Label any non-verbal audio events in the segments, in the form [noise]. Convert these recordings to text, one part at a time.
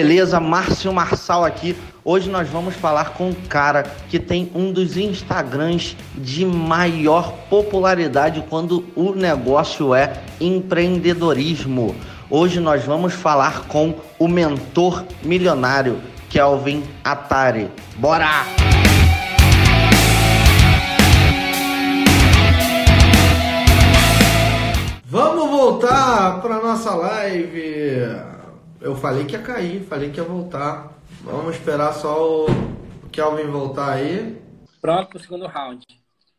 beleza? Márcio Marçal aqui. Hoje nós vamos falar com um cara que tem um dos Instagrams de maior popularidade quando o negócio é empreendedorismo. Hoje nós vamos falar com o mentor milionário, Kelvin Atari. Bora! Vamos voltar para nossa live. Eu falei que ia cair, falei que ia voltar. Vamos esperar só o Kelvin voltar aí. Pronto para o segundo round.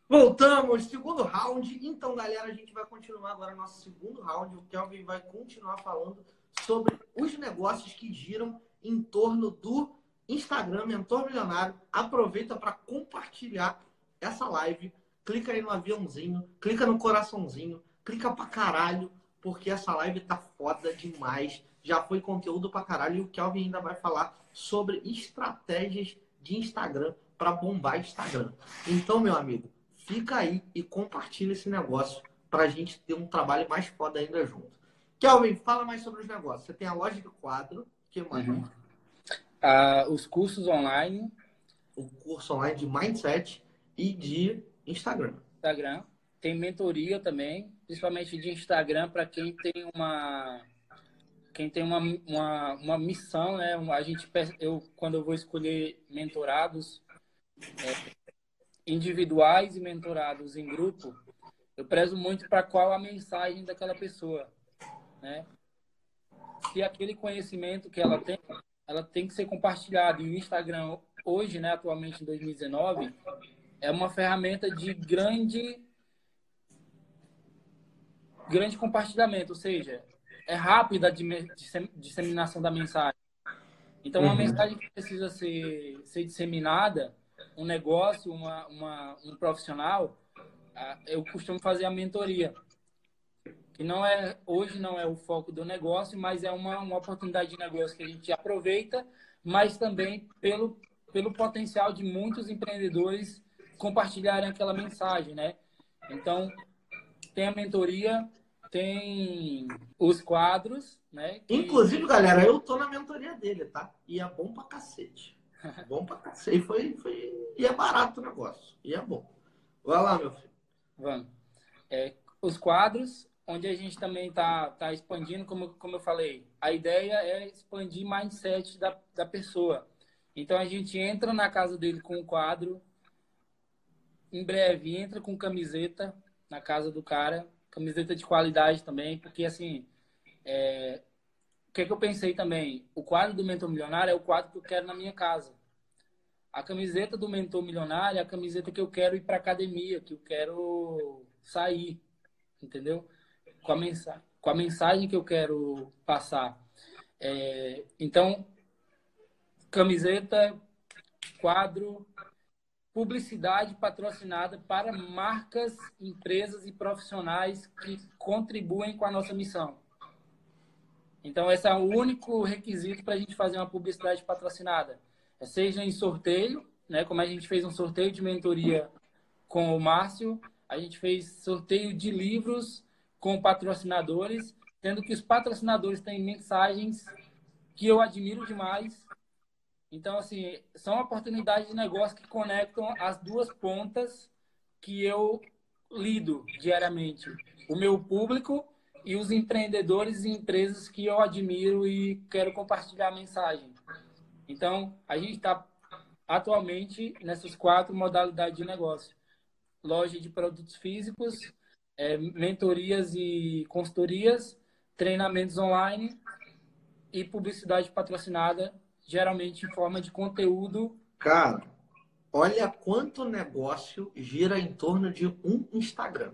Voltamos, segundo round. Então, galera, a gente vai continuar agora nosso segundo round. O Kelvin vai continuar falando sobre os negócios que giram em torno do Instagram Mentor Milionário. Aproveita para compartilhar essa live. Clica aí no aviãozinho, clica no coraçãozinho, clica pra caralho, porque essa live tá foda demais já foi conteúdo pra caralho. E o Kelvin ainda vai falar sobre estratégias de Instagram para bombar Instagram. Então, meu amigo, fica aí e compartilha esse negócio para a gente ter um trabalho mais foda ainda junto. Kelvin, fala mais sobre os negócios. Você tem a loja do quadro, que mais? Uhum. Uh, os cursos online. O curso online de mindset e de Instagram. Instagram. Tem mentoria também, principalmente de Instagram para quem tem uma quem tem uma, uma, uma missão, né? A gente, eu, quando eu vou escolher mentorados é, individuais e mentorados em grupo, eu prezo muito para qual a mensagem daquela pessoa, né? Se aquele conhecimento que ela tem, ela tem que ser compartilhado. E o Instagram, hoje, né, atualmente em 2019, é uma ferramenta de grande grande compartilhamento, ou seja, é rápida a disseminação da mensagem. Então, uma uhum. mensagem que precisa ser, ser disseminada, um negócio, uma, uma, um profissional, eu costumo fazer a mentoria. Que não é, hoje não é o foco do negócio, mas é uma, uma oportunidade de negócio que a gente aproveita, mas também pelo, pelo potencial de muitos empreendedores compartilharem aquela mensagem, né? Então, tem a mentoria, tem os quadros, né? Que... Inclusive, galera, eu tô na mentoria dele, tá? E é bom pra cacete. [laughs] bom pra cacete. E, foi, foi... e é barato o negócio. E é bom. Vai lá, meu filho. Vamos. É, os quadros, onde a gente também tá, tá expandindo, como, como eu falei, a ideia é expandir mindset da, da pessoa. Então a gente entra na casa dele com o quadro, em breve entra com camiseta na casa do cara, camiseta de qualidade também, porque assim, é... o que, é que eu pensei também? O quadro do Mentor Milionário é o quadro que eu quero na minha casa. A camiseta do Mentor Milionário é a camiseta que eu quero ir para academia, que eu quero sair, entendeu? Com a, mensagem, com a mensagem que eu quero passar. É... Então, camiseta, quadro, publicidade patrocinada para marcas, empresas e profissionais que contribuem com a nossa missão. Então, esse é o único requisito para a gente fazer uma publicidade patrocinada. É seja em sorteio, né, como a gente fez um sorteio de mentoria com o Márcio, a gente fez sorteio de livros com patrocinadores, sendo que os patrocinadores têm mensagens que eu admiro demais então, assim, são oportunidades de negócio que conectam as duas pontas que eu lido diariamente. O meu público e os empreendedores e empresas que eu admiro e quero compartilhar a mensagem. Então, a gente está atualmente nessas quatro modalidades de negócio: loja de produtos físicos, é, mentorias e consultorias, treinamentos online e publicidade patrocinada geralmente em forma de conteúdo. Cara, olha quanto negócio gira em torno de um Instagram.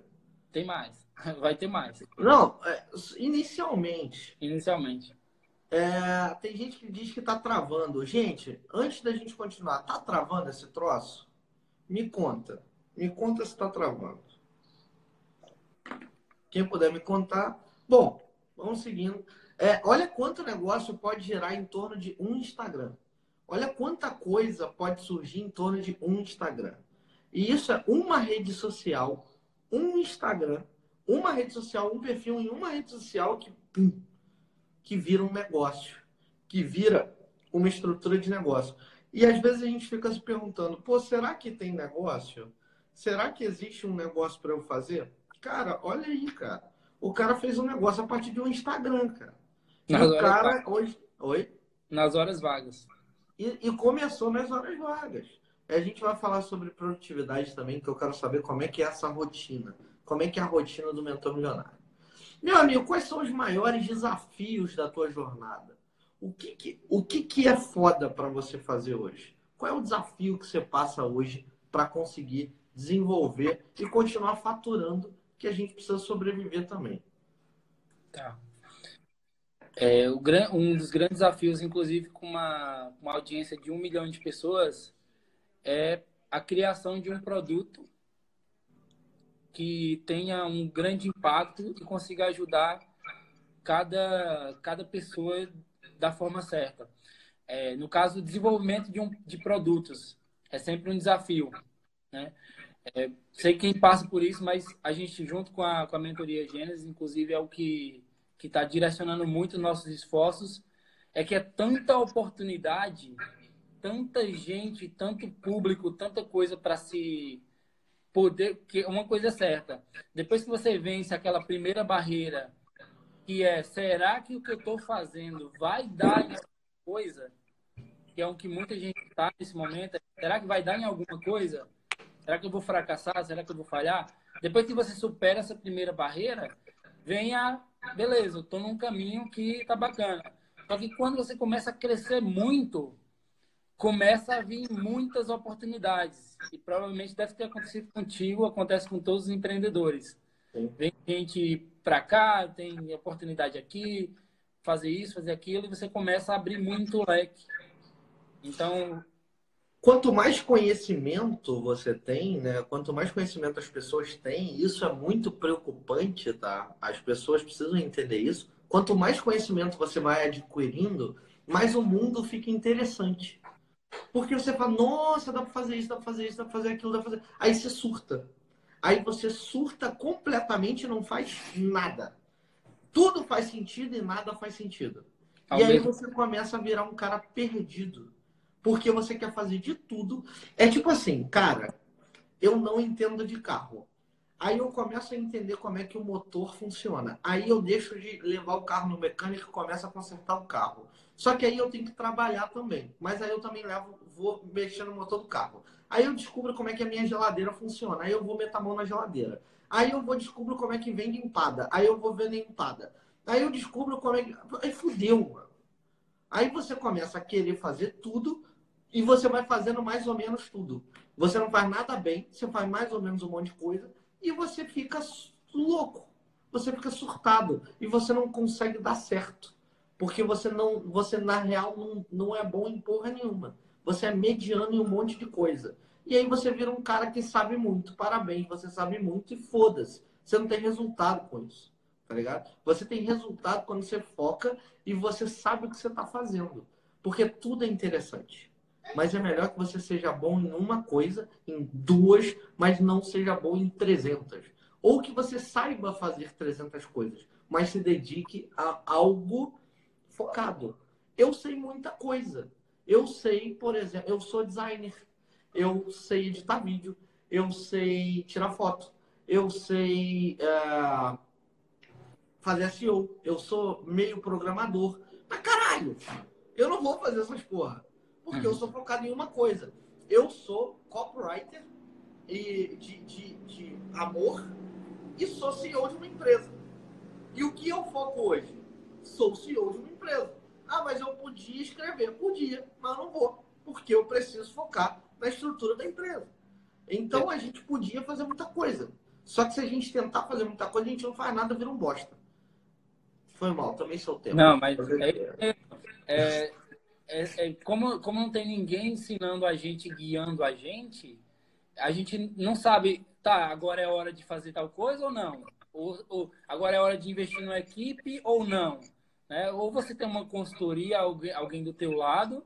Tem mais. [laughs] Vai ter mais. Não, é, inicialmente. Inicialmente. É, tem gente que diz que tá travando. Gente, antes da gente continuar, tá travando esse troço? Me conta. Me conta se tá travando. Quem puder me contar. Bom, vamos seguindo. É, olha quanto negócio pode gerar em torno de um Instagram. Olha quanta coisa pode surgir em torno de um Instagram. E isso é uma rede social, um Instagram, uma rede social, um perfil em uma rede social que, pum, que vira um negócio, que vira uma estrutura de negócio. E às vezes a gente fica se perguntando, pô, será que tem negócio? Será que existe um negócio para eu fazer? Cara, olha aí, cara. O cara fez um negócio a partir de um Instagram, cara. E Nas o horas cara vagas. hoje. Oi? Nas horas vagas. E, e começou nas horas vagas. A gente vai falar sobre produtividade também, que eu quero saber como é que é essa rotina. Como é que é a rotina do mentor milionário. Meu amigo, quais são os maiores desafios da tua jornada? O que, que, o que, que é foda para você fazer hoje? Qual é o desafio que você passa hoje para conseguir desenvolver e continuar faturando, que a gente precisa sobreviver também? Tá. É, o, um dos grandes desafios, inclusive com uma, uma audiência de um milhão de pessoas, é a criação de um produto que tenha um grande impacto e consiga ajudar cada, cada pessoa da forma certa. É, no caso, o desenvolvimento de, um, de produtos é sempre um desafio. Né? É, sei quem passa por isso, mas a gente, junto com a, com a mentoria Gênesis, inclusive, é o que está direcionando muito nossos esforços, é que é tanta oportunidade, tanta gente, tanto público, tanta coisa para se poder. que Uma coisa é certa: depois que você vence aquela primeira barreira, que é será que o que eu estou fazendo vai dar em alguma coisa? Que é o que muita gente está nesse momento. é, Será que vai dar em alguma coisa? Será que eu vou fracassar? Será que eu vou falhar? Depois que você supera essa primeira barreira, vem a beleza, eu estou num caminho que tá bacana. Só que quando você começa a crescer muito, começa a vir muitas oportunidades. E provavelmente deve ter acontecido contigo, acontece com todos os empreendedores. Sim. Vem gente para cá, tem oportunidade aqui, fazer isso, fazer aquilo, e você começa a abrir muito o leque. Então, Quanto mais conhecimento você tem, né? Quanto mais conhecimento as pessoas têm, isso é muito preocupante, tá? As pessoas precisam entender isso. Quanto mais conhecimento você vai adquirindo, mais o mundo fica interessante. Porque você fala, nossa, dá pra fazer isso, dá pra fazer isso, dá pra fazer aquilo, dá pra fazer. Aí você surta. Aí você surta completamente e não faz nada. Tudo faz sentido e nada faz sentido. Ao e aí mesmo- você começa a virar um cara perdido. Porque você quer fazer de tudo. É tipo assim, cara, eu não entendo de carro. Aí eu começo a entender como é que o motor funciona. Aí eu deixo de levar o carro no mecânico e começo a consertar o carro. Só que aí eu tenho que trabalhar também. Mas aí eu também levo, vou mexer no motor do carro. Aí eu descubro como é que a minha geladeira funciona. Aí eu vou meter a mão na geladeira. Aí eu vou descubro como é que vende empada. Aí eu vou vendo empada. Aí eu descubro como é que. Aí fudeu, mano. Aí você começa a querer fazer tudo e você vai fazendo mais ou menos tudo. Você não faz nada bem, você faz mais ou menos um monte de coisa e você fica louco. Você fica surtado e você não consegue dar certo. Porque você não, você na real não, não é bom em porra nenhuma. Você é mediano em um monte de coisa. E aí você vira um cara que sabe muito. Parabéns, você sabe muito e foda-se. Você não tem resultado com isso. Tá ligado? Você tem resultado quando você foca e você sabe o que você tá fazendo. Porque tudo é interessante. Mas é melhor que você seja bom em uma coisa, em duas, mas não seja bom em 300. Ou que você saiba fazer 300 coisas, mas se dedique a algo focado. Eu sei muita coisa. Eu sei, por exemplo, eu sou designer. Eu sei editar vídeo. Eu sei tirar foto. Eu sei eh, fazer SEO. Eu sou meio programador. Mas caralho, eu não vou fazer essas porra. Porque eu sou focado em uma coisa. Eu sou copywriter e de, de, de amor e sou CEO de uma empresa. E o que eu foco hoje? Sou CEO de uma empresa. Ah, mas eu podia escrever. Podia, mas eu não vou. Porque eu preciso focar na estrutura da empresa. Então a gente podia fazer muita coisa. Só que se a gente tentar fazer muita coisa, a gente não faz nada, vira um bosta. Foi mal, também sou o tempo. Não, mas é, é, é, é, como, como não tem ninguém ensinando a gente, guiando a gente, a gente não sabe, tá, agora é hora de fazer tal coisa ou não? Ou, ou agora é hora de investir numa equipe ou não? Né? Ou você tem uma consultoria, alguém, alguém do teu lado,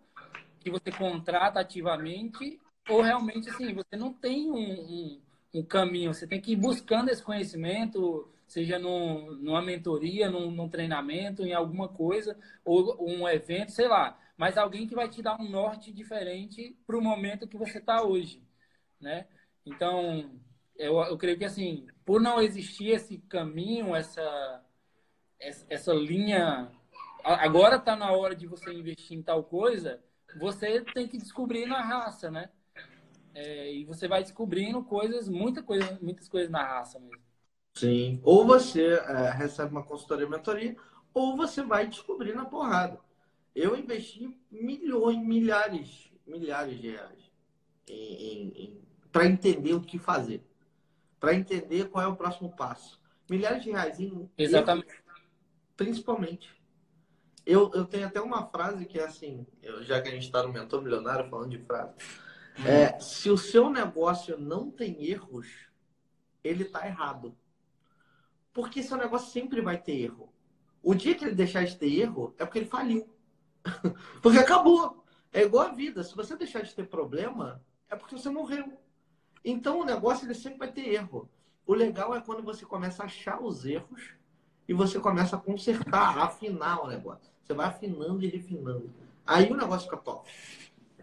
que você contrata ativamente, ou realmente, assim, você não tem um, um, um caminho, você tem que ir buscando esse conhecimento, seja num, numa mentoria, num, num, treinamento, em alguma coisa, ou um evento, sei lá. Mas alguém que vai te dar um norte diferente para o momento que você está hoje, né? Então, eu, eu creio que assim, por não existir esse caminho, essa essa linha, agora está na hora de você investir em tal coisa, você tem que descobrir na raça, né? É, e você vai descobrindo coisas, muita coisa, muitas coisas na raça mesmo. Sim. Ou você é, recebe uma consultoria mentoria, ou você vai descobrir na porrada. Eu investi milhões, milhares, milhares de reais para entender o que fazer, para entender qual é o próximo passo. Milhares de reais em Exatamente. Erros, principalmente. Eu, eu tenho até uma frase que é assim, eu, já que a gente está no Mentor Milionário falando de frase, hum. é, se o seu negócio não tem erros, ele está errado. Porque seu negócio sempre vai ter erro. O dia que ele deixar de ter erro, é porque ele faliu. [laughs] porque acabou. É igual a vida. Se você deixar de ter problema, é porque você morreu. Então o negócio ele sempre vai ter erro. O legal é quando você começa a achar os erros e você começa a consertar, a afinar o negócio. Você vai afinando e refinando. Aí o negócio fica top.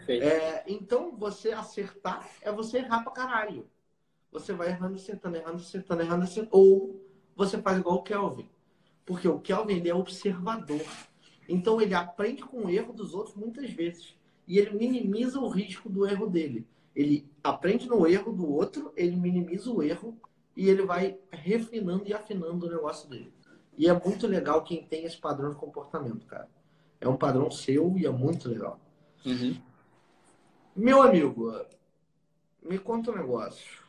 É, então você acertar é você errar pra caralho. Você vai errando, acertando, errando, acertando, errando, acertando. Ou você faz igual o Kelvin. Porque o Kelvin ele é observador. Então ele aprende com o erro dos outros muitas vezes. E ele minimiza o risco do erro dele. Ele aprende no erro do outro, ele minimiza o erro e ele vai refinando e afinando o negócio dele. E é muito legal quem tem esse padrão de comportamento, cara. É um padrão seu e é muito legal. Uhum. Meu amigo, me conta um negócio.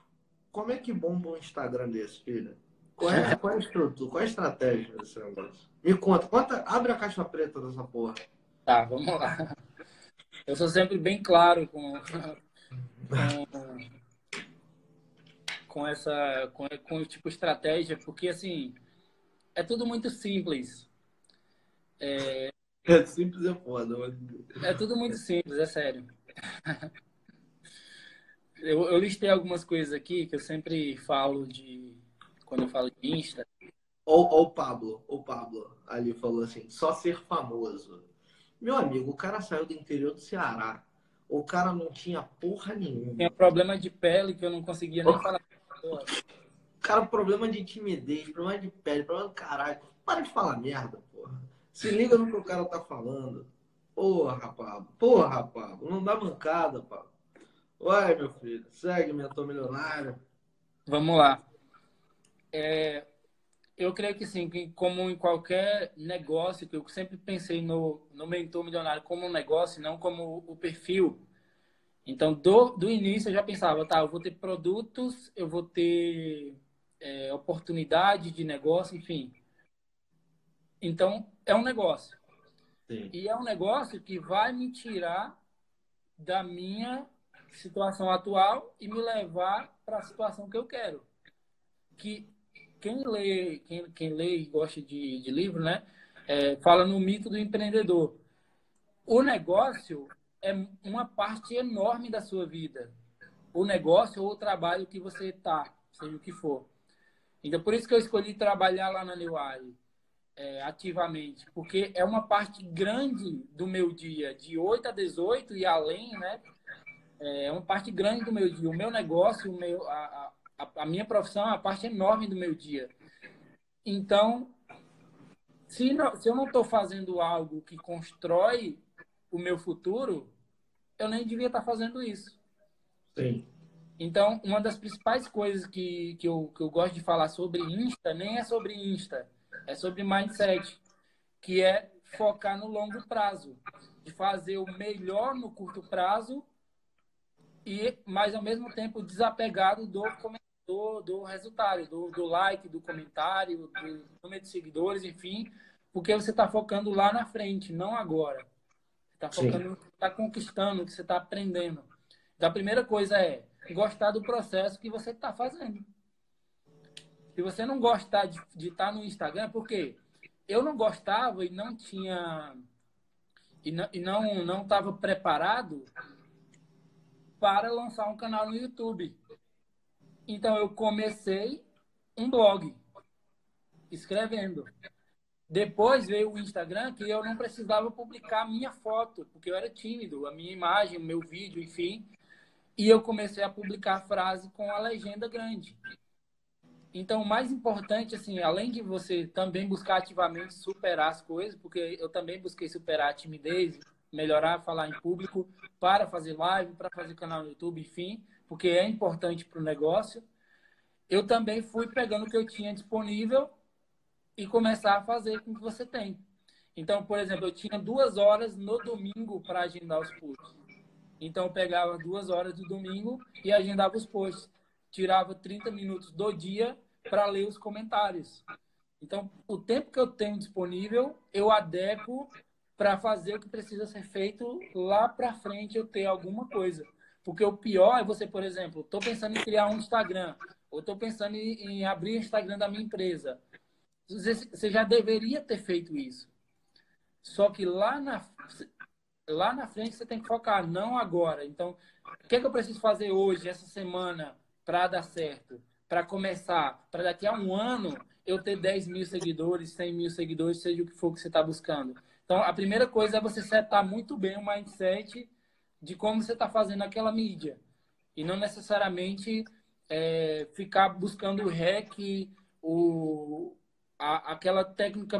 Como é que bomba um Instagram desse, filho? Qual é, qual é a estrutura, qual é a estratégia desse negócio? Me conta, conta, abre a caixa preta dessa porra. Tá, vamos lá. Eu sou sempre bem claro com, com, com essa com, com tipo estratégia, porque assim é tudo muito simples. É, é simples é foda. Mas... É tudo muito simples, é sério. Eu, eu listei algumas coisas aqui que eu sempre falo de quando eu falo de Insta. Ou o Pablo, o Pablo ali falou assim, só ser famoso. Meu amigo, o cara saiu do interior do Ceará. O cara não tinha porra nenhuma. Tinha problema de pele que eu não conseguia nem falar. Cara, problema de timidez, problema de pele, problema do caralho. Para de falar merda, porra. Se liga no que o cara tá falando. Porra, Pablo. Porra, Pablo. Não dá mancada, Pablo. Vai, meu filho. Segue, mentor milionário. Vamos lá. É, eu creio que sim, que como em qualquer negócio, que eu sempre pensei no, no mentor milionário como um negócio, não como o perfil. Então, do, do início eu já pensava, tá, eu vou ter produtos, eu vou ter é, oportunidade de negócio, enfim. Então, é um negócio. Sim. E é um negócio que vai me tirar da minha situação atual e me levar para a situação que eu quero. Que quem lê, quem, quem lê e gosta de, de livro, né? É, fala no mito do empreendedor. O negócio é uma parte enorme da sua vida. O negócio ou o trabalho que você está, seja o que for. Então, por isso que eu escolhi trabalhar lá na Newari é, ativamente, porque é uma parte grande do meu dia, de 8 a 18 e além, né? É uma parte grande do meu dia. O meu negócio, o meu, a, a minha profissão é uma parte enorme do meu dia. Então, se, não, se eu não estou fazendo algo que constrói o meu futuro, eu nem devia estar tá fazendo isso. Sim. Então, uma das principais coisas que, que, eu, que eu gosto de falar sobre Insta, nem é sobre Insta, é sobre mindset, que é focar no longo prazo, de fazer o melhor no curto prazo e, mas ao mesmo tempo, desapegado do do, do resultado, do, do like, do comentário, do número de seguidores, enfim, porque você está focando lá na frente, não agora. Está focando, está conquistando, que você está aprendendo. Então, a primeira coisa é gostar do processo que você está fazendo. Se você não gostar de, de estar tá no Instagram, porque eu não gostava e não tinha e não e não não estava preparado para lançar um canal no YouTube. Então eu comecei um blog escrevendo. Depois veio o Instagram, que eu não precisava publicar minha foto, porque eu era tímido, a minha imagem, o meu vídeo, enfim. E eu comecei a publicar a frase com a legenda grande. Então, o mais importante, assim, além de você também buscar ativamente superar as coisas, porque eu também busquei superar a timidez, melhorar, falar em público, para fazer live, para fazer canal no YouTube, enfim, porque é importante para o negócio. Eu também fui pegando o que eu tinha disponível e começar a fazer com o que você tem. Então, por exemplo, eu tinha duas horas no domingo para agendar os posts. Então, eu pegava duas horas do domingo e agendava os posts. Tirava 30 minutos do dia para ler os comentários. Então, o tempo que eu tenho disponível, eu adequo para fazer o que precisa ser feito lá para frente eu ter alguma coisa. Porque o pior é você, por exemplo, estou pensando em criar um Instagram, ou estou pensando em, em abrir o Instagram da minha empresa. Você já deveria ter feito isso. Só que lá na, lá na frente você tem que focar, não agora. Então, o que, é que eu preciso fazer hoje, essa semana, para dar certo? Para começar, para daqui a um ano eu ter 10 mil seguidores, 100 mil seguidores, seja o que for que você está buscando. Então, a primeira coisa é você setar muito bem o mindset de como você está fazendo aquela mídia. E não necessariamente é, ficar buscando o hack, o, a, aquela técnica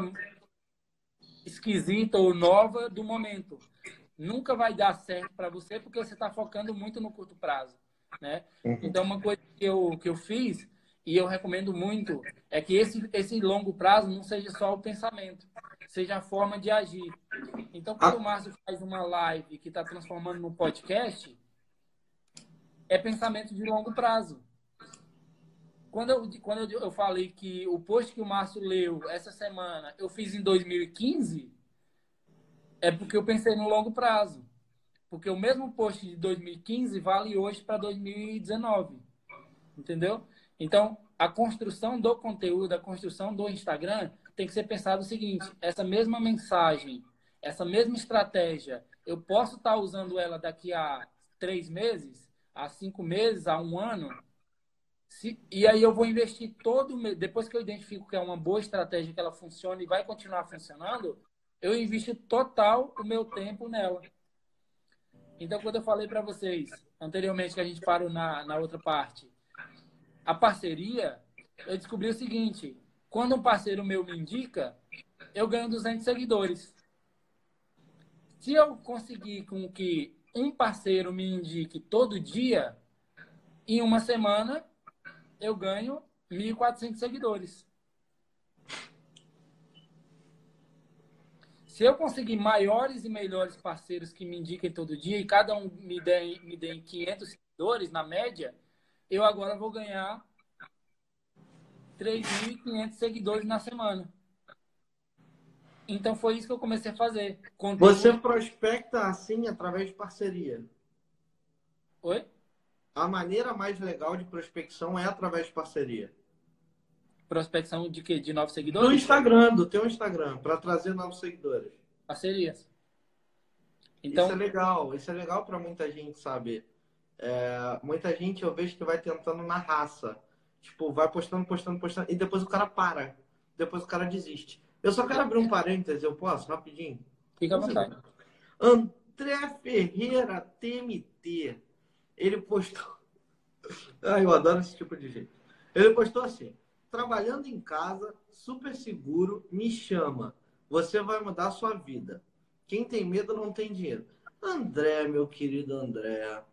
esquisita ou nova do momento. Nunca vai dar certo para você porque você está focando muito no curto prazo. Né? Uhum. Então, uma coisa que eu, que eu fiz e eu recomendo muito é que esse, esse longo prazo não seja só o pensamento, seja a forma de agir. Então, quando o Márcio faz uma live que está transformando no podcast, é pensamento de longo prazo quando eu, quando eu falei que o post que o Márcio leu essa semana eu fiz em 2015, é porque eu pensei no longo prazo. Porque o mesmo post de 2015 vale hoje para 2019. Entendeu? Então, a construção do conteúdo, a construção do Instagram tem que ser pensado o seguinte: essa mesma mensagem, essa mesma estratégia, eu posso estar tá usando ela daqui a três meses, a cinco meses, a um ano se, e aí eu vou investir todo depois que eu identifico que é uma boa estratégia que ela funciona e vai continuar funcionando, eu invisto total o meu tempo nela. Então, quando eu falei para vocês anteriormente que a gente parou na, na outra parte, a parceria, eu descobri o seguinte: quando um parceiro meu me indica, eu ganho 200 seguidores. Se eu conseguir com que um parceiro me indique todo dia, em uma semana eu ganho 1.400 seguidores. Se eu conseguir maiores e melhores parceiros que me indiquem todo dia e cada um me dê, me dê 500 seguidores na média, eu agora vou ganhar 3.500 seguidores na semana. Então foi isso que eu comecei a fazer. Conteúdo... Você prospecta assim através de parceria? Oi? a maneira mais legal de prospecção é através de parceria. Prospecção de quê? De novos seguidores? Do Instagram, do teu Instagram, para trazer novos seguidores. Parcerias. Então... Isso é legal, isso é legal para muita gente saber. É, muita gente eu vejo que vai tentando na raça. Tipo, vai postando, postando, postando, e depois o cara para. Depois o cara desiste. Eu só quero abrir um parênteses, eu posso, rapidinho? Fica à vontade. André Ferreira TMT ele postou. [laughs] Ah, eu adoro esse tipo de gente. Ele postou assim: trabalhando em casa, super seguro, me chama. Você vai mudar a sua vida. Quem tem medo não tem dinheiro. André, meu querido André,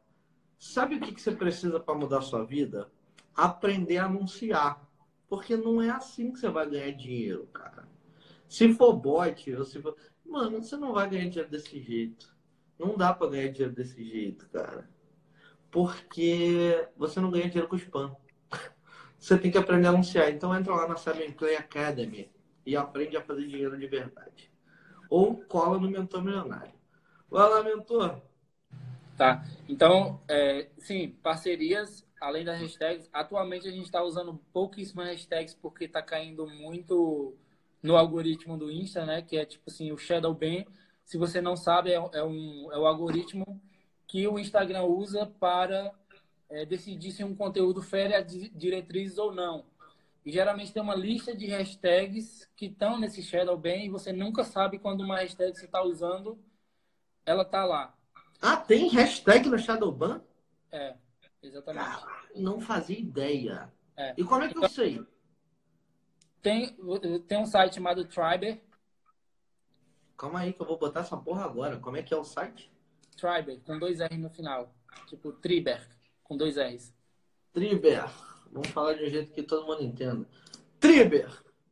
sabe o que, que você precisa para mudar sua vida? Aprender a anunciar. Porque não é assim que você vai ganhar dinheiro, cara. Se for bot, ou se for... Mano, você não vai ganhar dinheiro desse jeito. Não dá para ganhar dinheiro desse jeito, cara porque você não ganha dinheiro com spam. [laughs] Você tem que aprender a anunciar. Então entra lá na Seven Play Academy e aprende a fazer dinheiro de verdade. Ou cola no Mentor Milionário. Vai lá, Mentor. Tá. Então, é, sim, parcerias, além das hashtags. Atualmente a gente está usando pouquíssimas hashtags porque está caindo muito no algoritmo do Insta, né? Que é tipo assim, o Shadow Ban. Se você não sabe, é, é, um, é o algoritmo que o Instagram usa para é, decidir se um conteúdo fere as diretrizes ou não. E geralmente tem uma lista de hashtags que estão nesse Shadowban e você nunca sabe quando uma hashtag que você está usando, ela tá lá. Ah, tem hashtag no Shadowban? É, exatamente. Cara, não fazia ideia. É. E como é que eu sei? Tem, tem um site chamado Triber. Calma aí que eu vou botar essa porra agora. Como é que é o site? Triber, com dois R no final. Tipo, Triber, com dois R's. Triber. Vamos falar de um jeito que todo mundo entenda. Triber.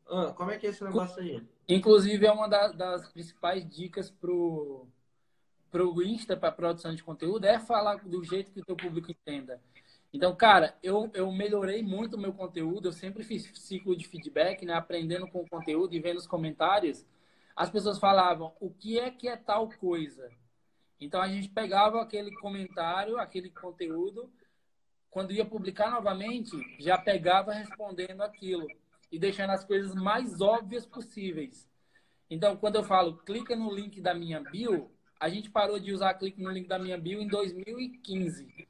Ah, como é que é esse negócio aí? Inclusive, é uma da- das principais dicas pro, pro Insta, para produção de conteúdo, é falar do jeito que o teu público entenda. Então, cara, eu, eu melhorei muito o meu conteúdo, eu sempre fiz ciclo de feedback, né? Aprendendo com o conteúdo e vendo os comentários. As pessoas falavam, o que é que é tal coisa? Então, a gente pegava aquele comentário, aquele conteúdo, quando ia publicar novamente, já pegava respondendo aquilo e deixando as coisas mais óbvias possíveis. Então, quando eu falo clica no link da minha bio, a gente parou de usar clique no link da minha bio em 2015.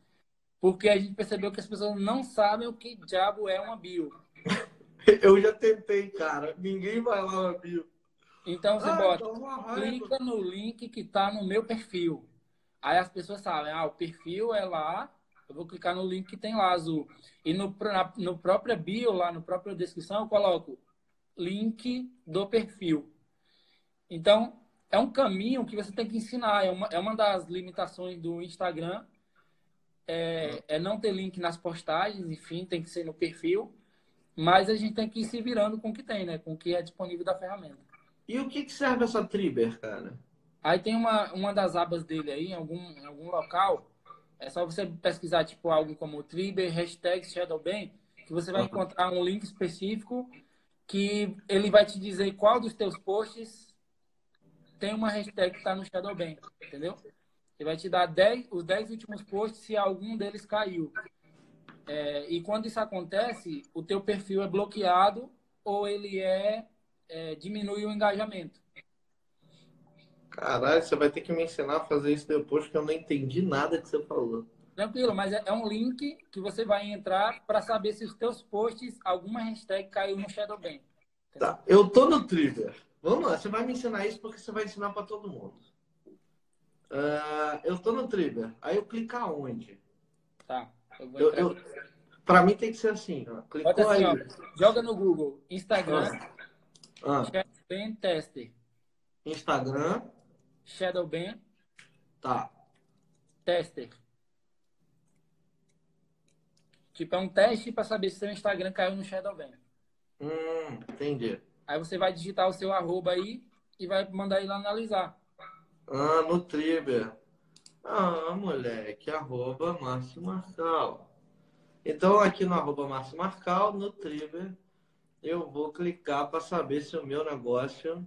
Porque a gente percebeu que as pessoas não sabem o que diabo é uma bio. [laughs] Eu já tentei, cara. Ninguém vai lá na bio. Então você Ah, bota clica no link que está no meu perfil. Aí as pessoas sabem, ah, o perfil é lá, eu vou clicar no link que tem lá azul. E no, na, no próprio bio, lá no própria descrição, eu coloco link do perfil. Então, é um caminho que você tem que ensinar. É uma, é uma das limitações do Instagram. É, é não ter link nas postagens, enfim, tem que ser no perfil. Mas a gente tem que ir se virando com o que tem, né? Com o que é disponível da ferramenta. E o que, que serve essa Triber, cara? Aí tem uma, uma das abas dele aí, em algum, em algum local. É só você pesquisar, tipo, algo como Triber, hashtag Shadowban, que você vai Uhum. encontrar um link específico que ele vai te dizer qual dos teus posts tem uma hashtag que está no Shadowban, entendeu? Ele vai te dar 10, os 10 últimos posts se algum deles caiu. É, e quando isso acontece, o teu perfil é bloqueado ou ele é, é diminui o engajamento. Caralho, você vai ter que me ensinar a fazer isso depois, porque eu não entendi nada que você falou. Tranquilo, mas é, é um link que você vai entrar para saber se os teus posts, alguma hashtag caiu no Shadowban. Tá, eu tô no Triber. Vamos lá, você vai me ensinar isso porque você vai ensinar pra todo mundo. Ah, eu tô no Triber. Aí eu clico aonde? Tá. Eu vou Eu, entrar eu, pra mim tem que ser assim, ó. Clicou Bota assim, aí. ó, joga no Google, Instagram, Ah, Shadowban Tester. Instagram, Shadowban tá. Tester. Tipo, é um teste para saber se seu Instagram caiu no Shadowban. Hum, entendi. Aí você vai digitar o seu arroba aí e vai mandar ele analisar. Ah, no Triber. Ah, moleque, arroba Márcio Marcal. Então, aqui no arroba Márcio Marcal, no Triber, eu vou clicar para saber se o meu negócio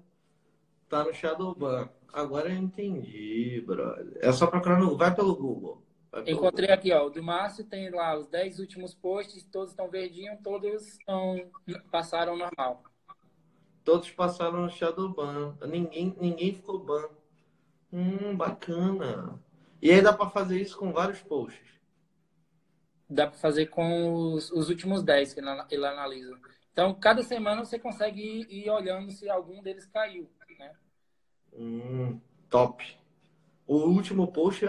tá no Shadowban. Agora eu entendi, brother. É só procurar no... Vai pelo Google. Vai pelo Encontrei aqui, ó, o do Márcio tem lá os 10 últimos posts, todos estão verdinhos, todos estão passaram normal. Todos passaram no Shadowban. Ninguém, ninguém ficou ban. Hum, bacana. E aí dá para fazer isso com vários posts. Dá para fazer com os, os últimos 10 que ele ana- ele analisa. Então, cada semana você consegue ir, ir olhando se algum deles caiu, né? Hum, top. O último post,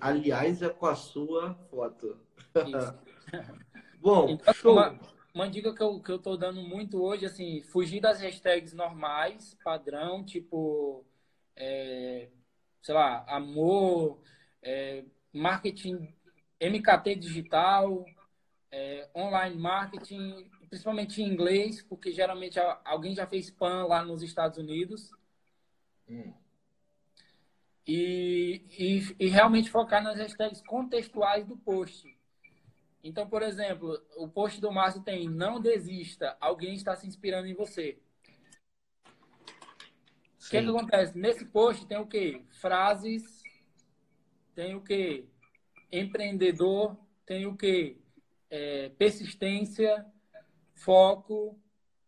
aliás, é com a sua foto. [laughs] Bom, Então, show. uma, uma dica que eu, que eu tô dando muito hoje, assim, fugir das hashtags normais, padrão, tipo, é, sei lá, amor, é, marketing, MKT digital, é, online marketing, principalmente em inglês, porque geralmente alguém já fez spam lá nos Estados Unidos. Hum. E, e, e realmente focar nas hashtags contextuais do post. Então, por exemplo, o post do Márcio tem não desista, alguém está se inspirando em você. O que, é que acontece? Nesse post tem o quê? Frases, tem o quê? Empreendedor, tem o quê? É, persistência, foco.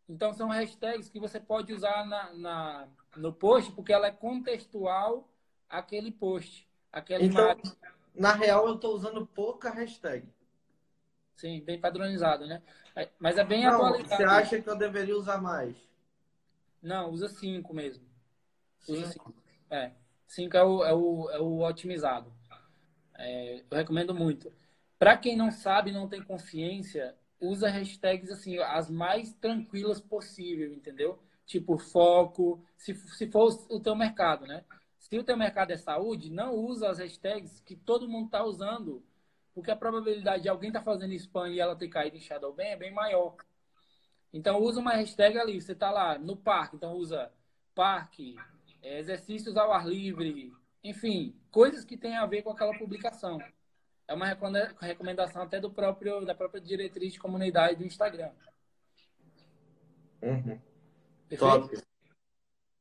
Então, são hashtags que você pode usar na, na- no post, porque ela é contextual àquele post, aquela Então, imagem. na real, eu tô usando pouca hashtag. Sim, bem padronizado, né? É, mas é bem Não, atualizado. você acha que eu deveria usar mais? Não, usa 5 mesmo. Usa Cinco. 5. É. 5 é o, é, o, é o otimizado. É, eu recomendo muito. Para quem não sabe, não tem consciência, usa hashtags assim, as mais tranquilas possível, entendeu? Tipo foco, se, se for o teu mercado, né? Se o teu mercado é saúde, não usa as hashtags que todo mundo está usando, porque a probabilidade de alguém estar tá fazendo spam e ela ter caído em Shadow Ban é bem maior. Então usa uma hashtag ali, você está lá no parque, então usa parque, é, exercícios ao ar livre, enfim, coisas que têm a ver com aquela publicação. É uma recomendação até do próprio da própria diretriz de comunidade do Instagram. Uhum. Perfeito? Top.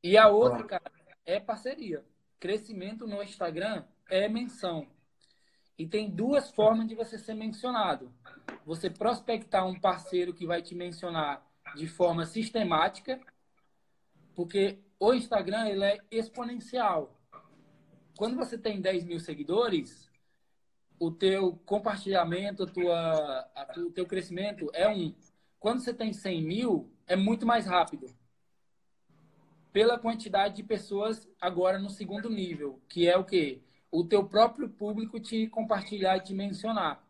E a outra, cara, é parceria. Crescimento no Instagram é menção. E tem duas formas de você ser mencionado. Você prospectar um parceiro que vai te mencionar de forma sistemática, porque o Instagram ele é exponencial. Quando você tem 10 mil seguidores, o teu compartilhamento, a tua, a o teu crescimento é um. Quando você tem 100 mil, é muito mais rápido. Pela quantidade de pessoas agora no segundo nível, que é o quê? O teu próprio público te compartilhar e te mencionar.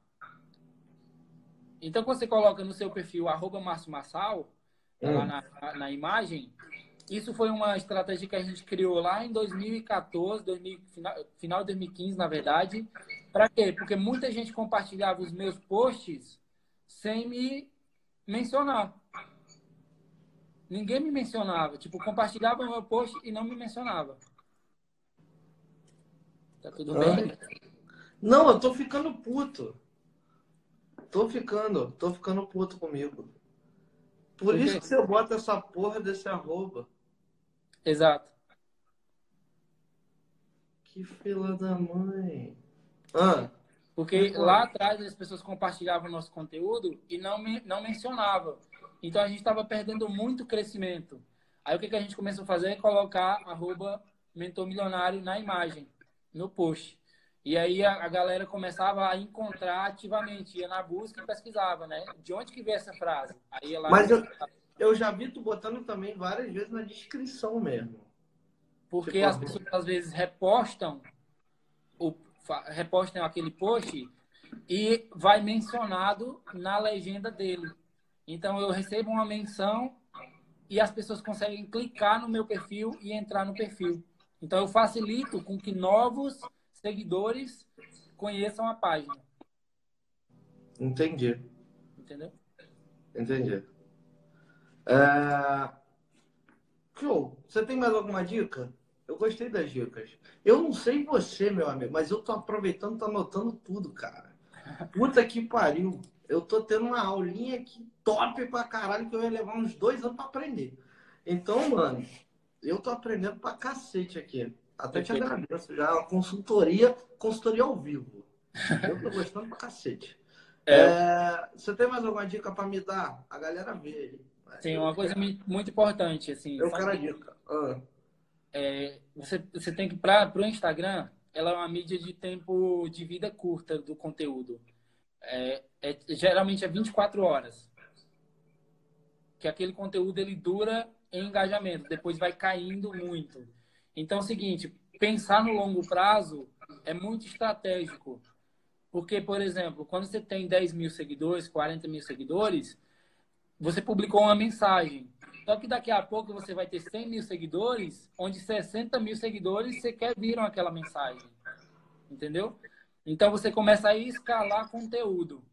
Então, quando você coloca no seu perfil arroba Márcio Massal, tá lá na, na imagem, isso foi uma estratégia que a gente criou lá em 2014, 2000, final, final de 2015, na verdade. Para quê? Porque muita gente compartilhava os meus posts sem me mencionar. Ninguém me mencionava. Tipo, compartilhava o meu post e não me mencionava. Tá tudo bem? Não, eu tô ficando puto. Tô ficando, tô ficando puto comigo. Por isso que você bota essa porra desse arroba. Exato. Que fila da mãe. Ah. Porque lá atrás as pessoas compartilhavam nosso conteúdo e não, me, não mencionavam. Então a gente estava perdendo muito crescimento. Aí o que, que a gente começou a fazer é colocar arroba mentor milionário na imagem, no post. E aí a, a, galera começava a encontrar ativamente, ia na busca e pesquisava, né? De onde que veio essa frase? Aí lá Mas eu, eu já vi tu botando também várias vezes na descrição mesmo. Porque tipo, as pessoas às vezes repostam o repostam aquele post e vai mencionado na legenda dele. Então eu recebo uma menção e as pessoas conseguem clicar no meu perfil e entrar no perfil. Então eu facilito com que novos seguidores conheçam a página. Entendi. Entendeu? Entendi. É... Show. Você tem mais alguma dica? Eu gostei das dicas. Eu não sei você, meu amigo, mas eu tô aproveitando, tô anotando tudo, cara. Puta que pariu. Eu tô tendo uma aulinha aqui top pra caralho que eu ia levar uns dois anos pra aprender. Então, mano, eu tô aprendendo pra cacete aqui. Até te agradeço já. Uma consultoria, consultoria ao vivo. Eu tô gostando pra cacete. É. É, você tem mais alguma dica pra me dar? A galera vê aí. Sim, uma coisa muito importante, assim. Eu quero a dica. Ah. É, você, você tem que, para o Instagram, ela é uma mídia de tempo de vida curta do conteúdo. É, é, geralmente é 24 horas. Que aquele conteúdo ele dura em engajamento, depois vai caindo muito. Então é o seguinte, pensar no longo prazo é muito estratégico. Porque, por exemplo, quando você tem 10 mil seguidores, 40 mil seguidores, você publicou uma mensagem. Só que daqui a pouco você vai ter 100 mil seguidores, onde 60 mil seguidores sequer viram aquela mensagem. Entendeu? Então você começa a escalar conteúdo.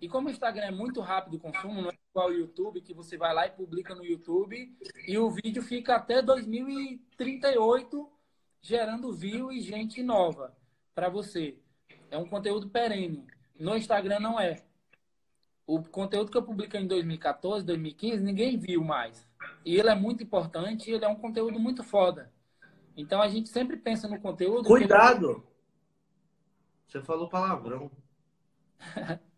E como o Instagram é muito rápido o consumo, não é igual o YouTube, que você vai lá e publica no YouTube e o vídeo fica até 2038 gerando view e gente nova para você. É um conteúdo perene. No Instagram não é o conteúdo que eu publiquei em 2014, 2015, ninguém viu mais. E ele é muito importante, ele é um conteúdo muito foda. Então a gente sempre pensa no conteúdo. Cuidado! Você falou palavrão. [laughs]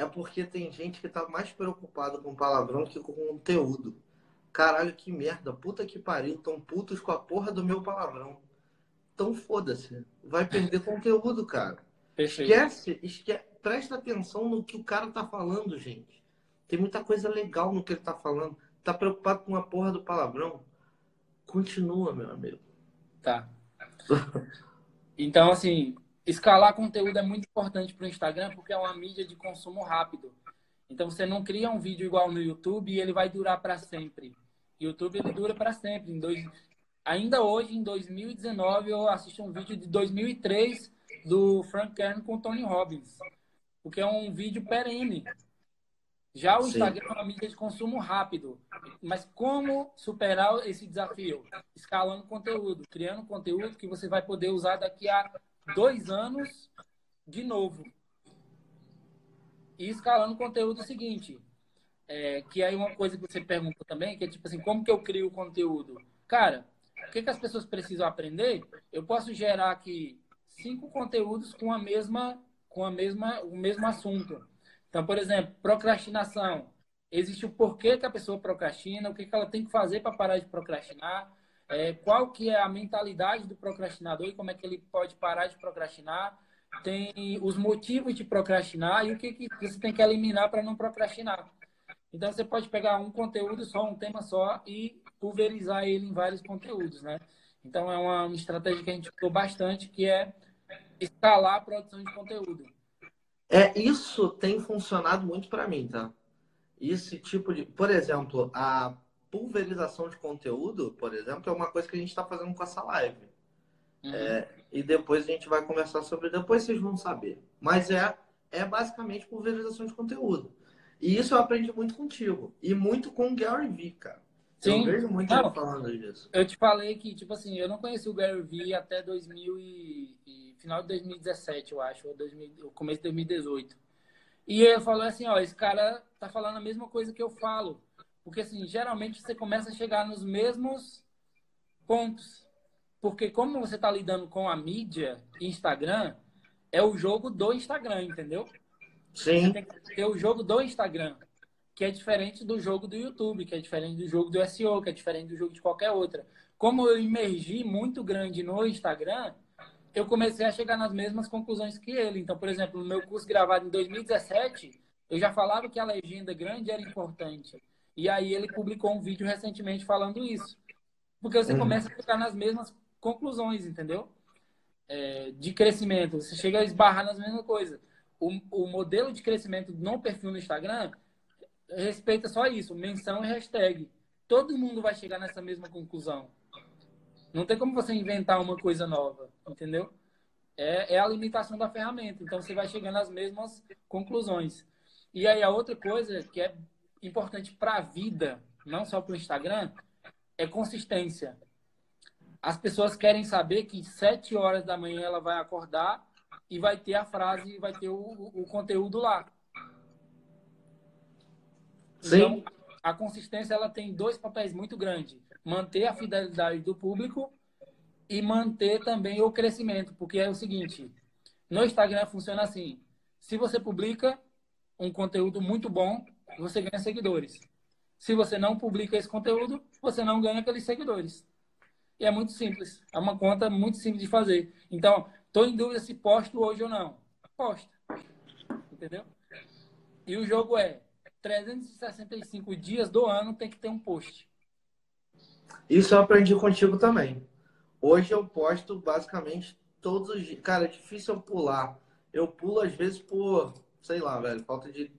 é porque tem gente que tá mais preocupada com palavrão que com conteúdo. Caralho, que merda. Puta que pariu. Tão putos com a porra do meu palavrão. Então foda-se. Vai perder conteúdo, cara. Perfeito. Esquece, esquece presta atenção no que o cara tá falando, gente. Tem muita coisa legal no que ele tá falando. Tá preocupado com a porra do palavrão? Continua, meu amigo. Tá. [laughs] Então, assim, escalar conteúdo é muito importante para o Instagram porque é uma mídia de consumo rápido. Então, você não cria um vídeo igual no YouTube e ele vai durar para sempre. YouTube ele dura para sempre. Em dois... Ainda hoje, em 2019, eu assisti um vídeo de 2003 do Frank Kern com Tony Robbins, porque é um vídeo perene. Já o Sim. Instagram é uma mídia de consumo rápido. Mas como superar esse desafio? Escalando conteúdo, criando conteúdo que você vai poder usar daqui a dois anos de novo. E escalando conteúdo o seguinte, é, que aí uma coisa que você perguntou também, que é tipo assim, como que eu crio conteúdo? Cara, o que, que as pessoas precisam aprender? Eu posso gerar aqui cinco conteúdos com a mesma, com a mesma, o mesmo assunto. Então, por exemplo, procrastinação. Existe o porquê que a pessoa procrastina, o que, que ela tem que fazer para parar de procrastinar, é, qual que é a mentalidade do procrastinador e como é que ele pode parar de procrastinar. Tem os motivos de procrastinar e o que, que você tem que eliminar para não procrastinar. Então, você pode pegar um conteúdo só, um tema só e pulverizar ele em vários conteúdos, né? Então, é uma estratégia que a gente usou bastante, que é escalar a produção de conteúdo. É, isso tem funcionado muito para mim, tá? Esse tipo de. Por exemplo, a pulverização de conteúdo, por exemplo, é uma coisa que a gente está fazendo com essa live. Uhum. É, e depois a gente vai conversar sobre. Depois vocês vão saber. Mas é, é basicamente pulverização de conteúdo. E isso eu aprendi muito contigo. E muito com o Gary Vee, cara. Sim. Eu vejo muito não, falando disso. Eu te falei que, tipo assim, eu não conheci o Gary Vee até 2000 e, e final de 2017, eu acho, ou 2000, começo de 2018. E ele falou assim, ó, esse cara tá falando a mesma coisa que eu falo. Porque, assim, geralmente você começa a chegar nos mesmos pontos. Porque como você tá lidando com a mídia Instagram, é o jogo do Instagram, entendeu? Sim. Você tem que ter o jogo do Instagram que é diferente do jogo do YouTube, que é diferente do jogo do SEO, que é diferente do jogo de qualquer outra. Como eu emergi muito grande no Instagram, eu comecei a chegar nas mesmas conclusões que ele. Então, por exemplo, no meu curso gravado em 2017, eu já falava que a legenda grande era importante. E aí ele publicou um vídeo recentemente falando isso. Porque você uhum. começa a ficar nas mesmas conclusões, entendeu? É, de crescimento. Você chega a esbarrar nas mesmas coisas. O, o modelo de crescimento no perfil no Instagram respeita só isso, menção e hashtag. Todo mundo vai chegar nessa mesma conclusão. Não tem como você inventar uma coisa nova, entendeu? É, é a limitação da ferramenta. Então você vai chegar nas mesmas conclusões. E aí a outra coisa que é importante para a vida, não só para o Instagram, é consistência. As pessoas querem saber que sete horas da manhã ela vai acordar e vai ter a frase, vai ter o, o conteúdo lá. Sim. Então, a consistência ela tem dois papéis muito grandes: manter a fidelidade do público e manter também o crescimento, porque é o seguinte: no Instagram funciona assim. Se você publica um conteúdo muito bom, você ganha seguidores. Se você não publica esse conteúdo, você não ganha aqueles seguidores. E é muito simples. É uma conta muito simples de fazer. Então, estou em dúvida se posto hoje ou não. Posto. Entendeu? E o jogo é 365 dias do ano tem que ter um post. Isso eu aprendi contigo também. Hoje eu posto basicamente todos os dias. Cara, é difícil eu pular. Eu pulo às vezes por, sei lá, velho, falta de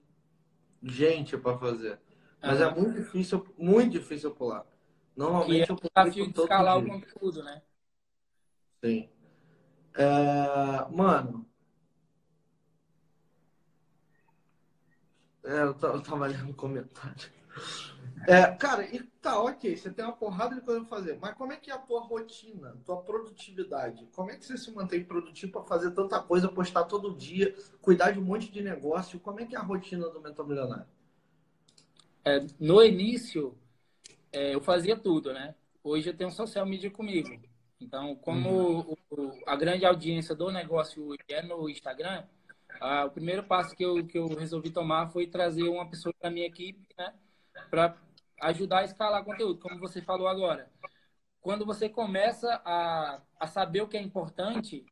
gente para fazer. Mas uhum. é muito difícil, muito difícil eu pular. Normalmente é eu pulo. desafio de escalar dia. o conteúdo, né? Sim. É... Mano, É, eu tava lendo um comentário. É, cara, e tá, ok, você tem uma porrada de coisa pra fazer, mas como é que é a tua rotina, tua produtividade? Como é que você se mantém produtivo para fazer tanta coisa, postar todo dia, cuidar de um monte de negócio? Como é que é a rotina do Mentor Milionário? É, no início, é, eu fazia tudo, né? Hoje eu tenho social media comigo. Então, como uhum. o, a grande audiência do negócio é no Instagram, ah, o primeiro passo que eu, que eu resolvi tomar foi trazer uma pessoa para minha equipe, né? Para ajudar a escalar conteúdo, como você falou agora. Quando você começa a, a saber o que é importante,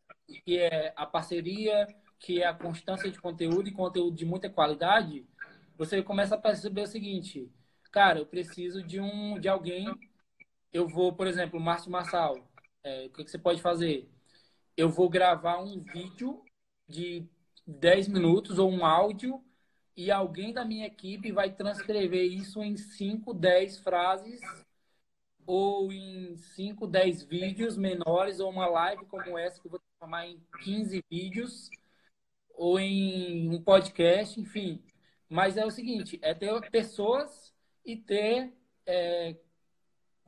que é a parceria, que é a constância de conteúdo e conteúdo de muita qualidade, você começa a perceber o seguinte, cara, eu preciso de um de alguém. Eu vou, por exemplo, Márcio Marçal, é, o que, que você pode fazer? Eu vou gravar um vídeo de 10 minutos ou um áudio e alguém da minha equipe vai transcrever isso em 5, 10 frases ou em 5, 10 vídeos menores ou uma live como essa que eu vou transformar em 15 vídeos ou em um podcast, enfim. Mas é o seguinte, é ter pessoas e ter é,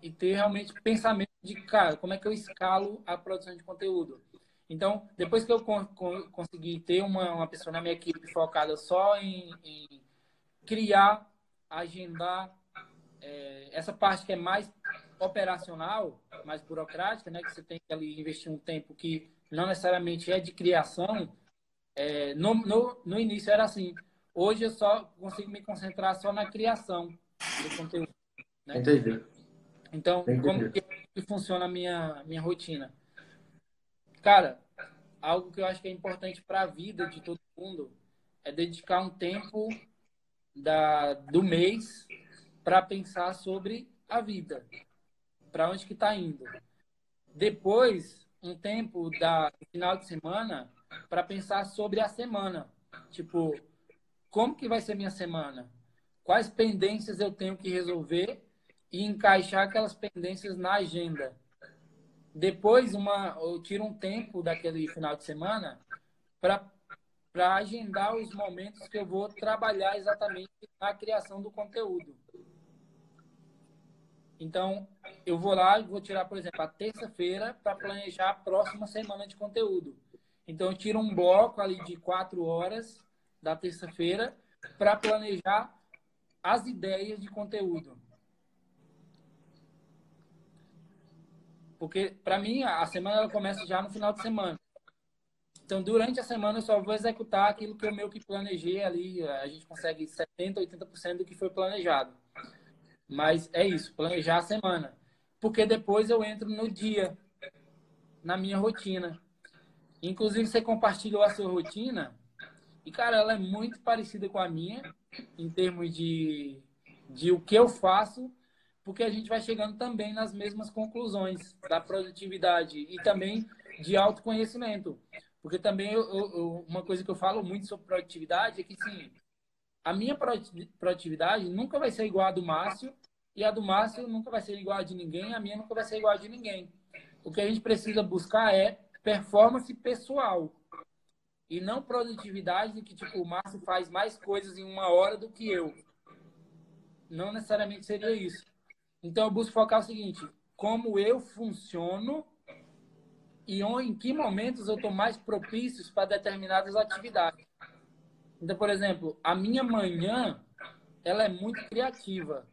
e ter realmente pensamento de, cara, como é que eu escalo a produção de conteúdo. Então, depois que eu con consegui ter uma, uma pessoa na minha equipe focada só em, em criar, agendar, é, essa parte que é mais operacional, mais burocrática, né, que você tem que ali investir um tempo que não necessariamente é de criação, é, no, no, no início era assim. Hoje eu só consigo me concentrar só na criação do conteúdo. Né? Entendi. Então, Entendi. como que, que funciona a minha, minha rotina? Cara, algo que eu acho que é importante para a vida de todo mundo é dedicar um tempo da, do mês para pensar sobre a vida, para onde que está indo. Depois, um tempo da final de semana para pensar sobre a semana, tipo como que vai ser minha semana, quais pendências eu tenho que resolver e encaixar aquelas pendências na agenda. Depois, uma, eu tiro um tempo daquele final de semana para agendar os momentos que eu vou trabalhar exatamente na criação do conteúdo. Então, eu vou lá e vou tirar, por exemplo, a terça-feira para planejar a próxima semana de conteúdo. Então, eu tiro um bloco ali de quatro horas da terça-feira para planejar as ideias de conteúdo. Porque, para mim, a semana ela começa já no final de semana. Então, durante a semana, eu só vou executar aquilo que eu meio que planejei ali. A gente consegue 70%, 80% do que foi planejado. Mas é isso, planejar a semana. Porque depois eu entro no dia, na minha rotina. Inclusive, você compartilhou a sua rotina. E, cara, ela é muito parecida com a minha, em termos de, de o que eu faço, porque a gente vai chegando também nas mesmas conclusões da produtividade e também de autoconhecimento. Porque também eu, eu, uma coisa que eu falo muito sobre produtividade é que, sim, a minha produtividade nunca vai ser igual a do Márcio e a do Márcio nunca vai ser igual a de ninguém, a minha nunca vai ser igual a de ninguém. O que a gente precisa buscar é performance pessoal. E não produtividade de que, tipo, o Márcio faz mais coisas em uma hora do que eu. Não necessariamente seria isso. Então, eu busco focar o seguinte: como eu funciono e em que momentos eu estou mais propícios para determinadas atividades. Então, por exemplo, a minha manhã, ela é muito criativa.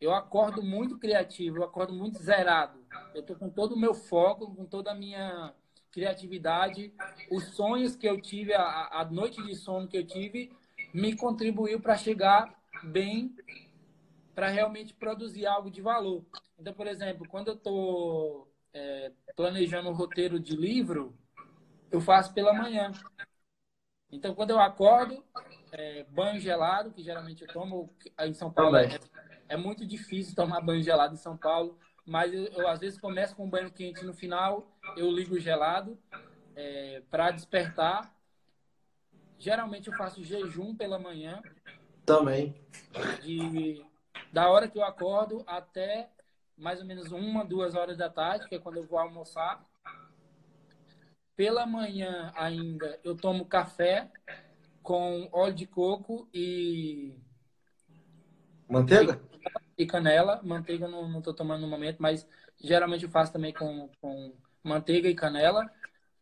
Eu acordo muito criativo, eu acordo muito zerado. Eu estou com todo o meu foco, com toda a minha criatividade, os sonhos que eu tive, a, a noite de sono que eu tive, me contribuiu para chegar bem, para realmente produzir algo de valor. Então, por exemplo, quando eu estou é, planejando um roteiro de livro, eu faço pela manhã. Então, quando eu acordo, é, banho gelado, que geralmente eu tomo em São Paulo, é, é, muito difícil tomar banho gelado em São Paulo mas eu, eu, às vezes começo com um banho quente no final, eu ligo gelado é, para despertar. Geralmente eu faço jejum pela manhã. Também. De, da hora que eu acordo até mais ou menos uma, duas horas da tarde, que é quando eu vou almoçar. Pela manhã ainda eu tomo café com óleo de coco e. Manteiga? e canela. Manteiga não estou tomando no momento, mas geralmente eu faço também com, com manteiga e canela,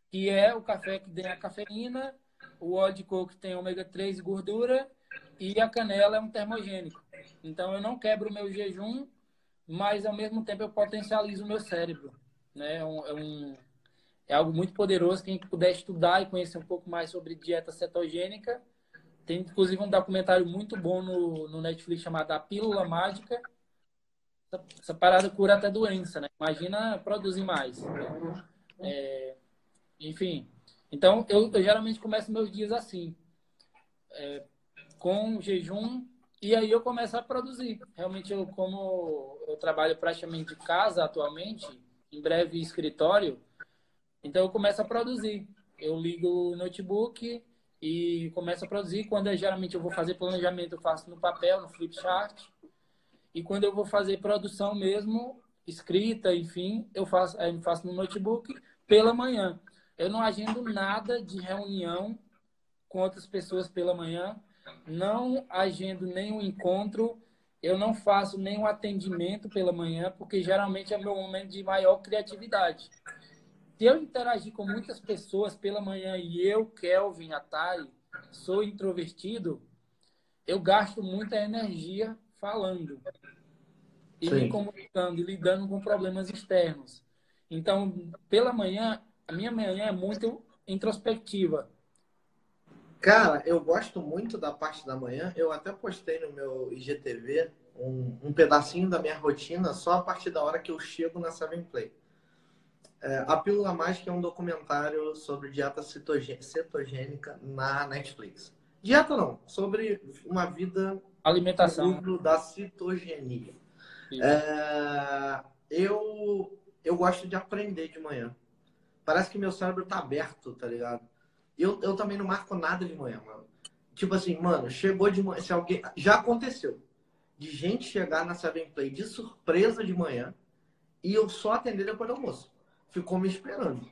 que é o café que tem a cafeína, o óleo de coco que tem ômega 3 e gordura, e a canela é um termogênico. Então eu não quebro o meu jejum, mas ao mesmo tempo eu potencializo o meu cérebro. Né? É, um, é, um, é algo muito poderoso. Quem puder estudar e conhecer um pouco mais sobre dieta cetogênica, tem inclusive um documentário muito bom no, no Netflix chamado A Pílula Mágica. Essa, essa, parada cura até doença, né? Imagina produzir mais. É, enfim, Então, eu, eu geralmente começo meus dias assim, é, com jejum, e aí eu começo a produzir. Realmente, eu, como eu trabalho praticamente de casa atualmente, em breve escritório, então eu começo a produzir. Eu ligo o notebook e começo a produzir. Quando eu, geralmente eu vou fazer planejamento, eu faço no papel, no flipchart. E quando eu vou fazer produção mesmo, escrita, enfim, eu faço, eu faço no notebook pela manhã. Eu não agendo nada de reunião com outras pessoas pela manhã, não agendo nenhum encontro, eu não faço nenhum atendimento pela manhã, porque geralmente é meu momento de maior criatividade. Se eu interagir com muitas pessoas pela manhã e eu, Kelvin, Atari, sou introvertido, eu gasto muita energia falando e Sim. me comunicando e lidando com problemas externos. Então, pela manhã, a minha manhã é muito introspectiva. Cara, eu gosto muito da parte da manhã. Eu até postei no meu IGTV um, um pedacinho da minha rotina só a partir da hora que eu chego na Seven Play. É, a Pílula Mágica é um documentário sobre dieta cetogênica na Netflix. Dieta não, sobre uma vida alimentação da citogenia. É, eu eu gosto de aprender de manhã. Parece que meu cérebro tá aberto, tá ligado? Eu, eu também não marco nada de manhã, mano. Tipo assim, mano, chegou de manhã. Se alguém. Já aconteceu. De gente chegar na Seven Play de surpresa de manhã e eu só atender depois do almoço. Ficou me esperando.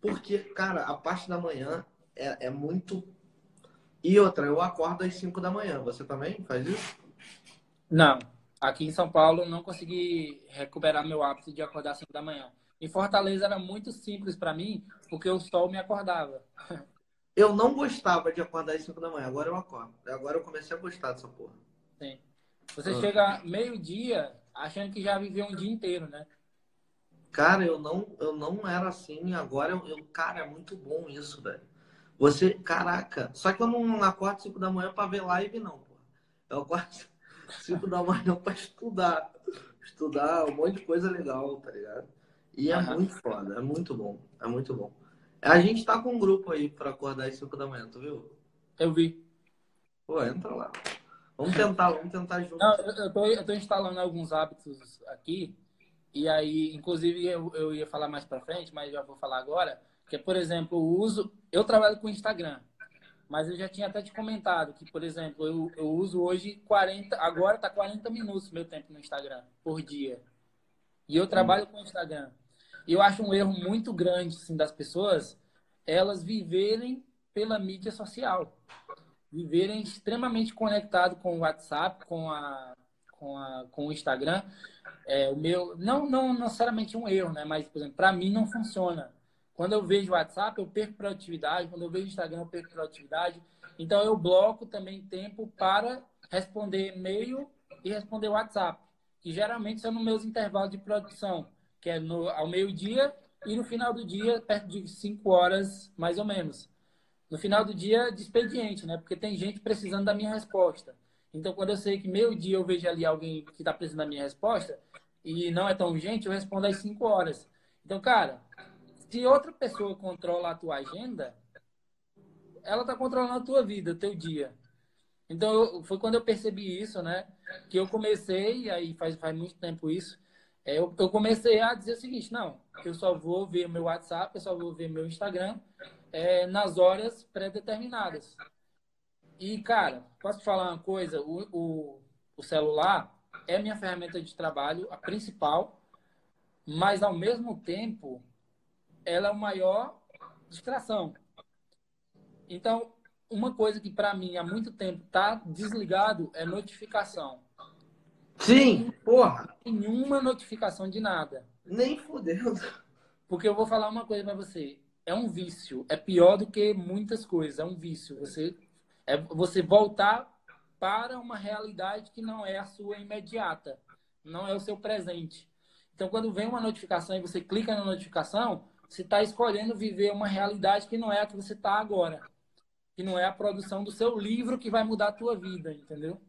Porque, cara, a parte da manhã é, é muito. E outra, eu acordo às 5 da manhã. Você também faz isso? Não. Aqui em São Paulo, não consegui recuperar meu hábito de acordar às 5 da manhã. Em Fortaleza era muito simples para mim, porque o sol me acordava. Eu não gostava de acordar às 5 da manhã, agora eu acordo. Agora eu comecei a gostar dessa porra. Sim. Você ah. chega meio-dia achando que já viveu um dia inteiro, né? Cara, eu não, eu não era assim, agora eu, eu cara, é muito bom isso, velho. Você, caraca, só que eu não acordo 5 da manhã para ver live, não, pô. Eu acordo [laughs] 5 da manhã para estudar. Estudar um monte de coisa legal, tá ligado? E é uhum. muito foda, é muito bom, é muito bom. A gente tá com um grupo aí para acordar às 5 da manhã, tu viu? Eu vi. Pô, entra lá. Vamos tentar, vamos tentar junto. Não, eu, tô, eu tô instalando alguns hábitos aqui, e aí, inclusive, eu, eu ia falar mais para frente, mas já vou falar agora, que por exemplo, o uso... Eu trabalho com Instagram, mas eu já tinha até te comentado que, por exemplo, eu, eu uso hoje 40... Agora tá 40 minutos meu tempo no Instagram, por dia. E eu trabalho com Instagram. Eu acho um erro muito grande assim, das pessoas elas viverem pela mídia social. Viverem extremamente conectado com o WhatsApp, com, a, com, a, com o Instagram. É, o meu, não, não necessariamente um erro, né? Mas, por exemplo, para mim não funciona. Quando eu vejo o WhatsApp, eu perco produtividade. Quando eu vejo o Instagram, eu perco produtividade. Então, eu bloco também tempo para responder e-mail e responder WhatsApp, que geralmente são nos meus intervalos de produção que é no, ao meio-dia, e no final do dia, perto de 5 horas, mais ou menos. No final do dia, de expediente, né? Porque tem gente precisando da minha resposta. Então, quando eu sei que meio-dia eu vejo ali alguém que está precisando da minha resposta, e não é tão urgente, eu respondo às 5 horas. Então, cara, se outra pessoa controla a tua agenda, ela está controlando a tua vida, o teu dia. Então, eu, foi quando eu percebi isso, né? Que eu comecei, aí faz, faz muito tempo isso, eu, eu, comecei a dizer o seguinte, não, eu só vou ver meu WhatsApp, eu só vou ver meu Instagram é, nas horas pré-determinadas. E, cara, posso te falar uma coisa? O, o, o celular é minha ferramenta de trabalho, a principal, mas, ao mesmo tempo, ela é a maior distração. Então, uma coisa que, para mim, há muito tempo está desligado é notificação. Sim, porra. Nenhuma notificação de nada. Nem fudendo. Porque eu vou falar uma coisa para você. É um vício. É pior do que muitas coisas. É um vício. Você, é você voltar para uma realidade que não é a sua imediata. Não é o seu presente. Então, quando vem uma notificação e você clica na notificação, você está escolhendo viver uma realidade que não é a que você está agora. Que não é a produção do seu livro que vai mudar a tua vida, entendeu?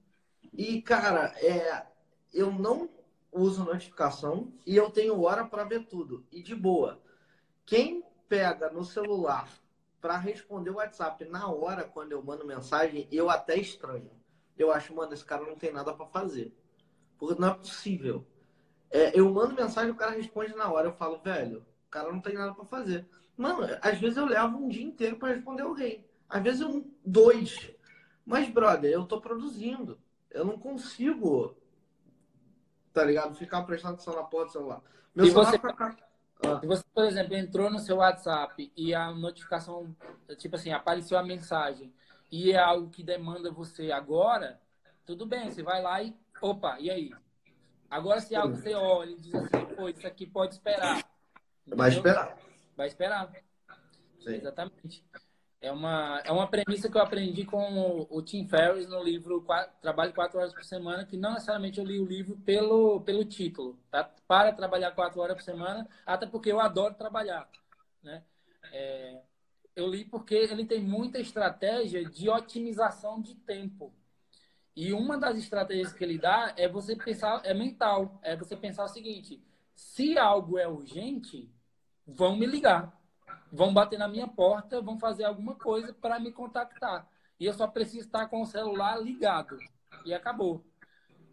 E, cara, é, eu não uso notificação e eu tenho hora para ver tudo. E de boa. Quem pega no celular para responder o WhatsApp na hora, quando eu mando mensagem, eu até estranho. Eu acho, mano, esse cara não tem nada para fazer. Porque não é possível. É, eu mando mensagem, o cara responde na hora. Eu falo, velho, o cara não tem nada para fazer. Mano, às vezes eu levo um dia inteiro para responder alguém. Às vezes um, dois. Mas, brother, eu tô produzindo. Eu não consigo, tá ligado? Ficar prestando atenção na porta do celular. Meu celular você... fica... Ah. Se você, por exemplo, entrou no seu WhatsApp e a notificação, tipo assim, apareceu a mensagem e é algo que demanda você agora, tudo bem, você vai lá e, opa, e aí? Agora, se algo você olha e diz assim, pô, isso aqui pode esperar. Entendeu? Vai esperar. Vai esperar. Sim. Exatamente. É uma, é uma premissa que eu aprendi com o, o Tim Ferriss no livro quatro, Trabalho Quatro Horas por Semana, que não necessariamente eu li o livro pelo, pelo título, tá? Para trabalhar quatro horas por semana, até porque eu adoro trabalhar, né? É, eu li porque ele tem muita estratégia de otimização de tempo. E uma das estratégias que ele dá é você pensar, é mental, é você pensar o seguinte: se algo é urgente, vão me ligar vão bater na minha porta, vão fazer alguma coisa para me contactar. E eu só preciso estar com o celular ligado. E acabou.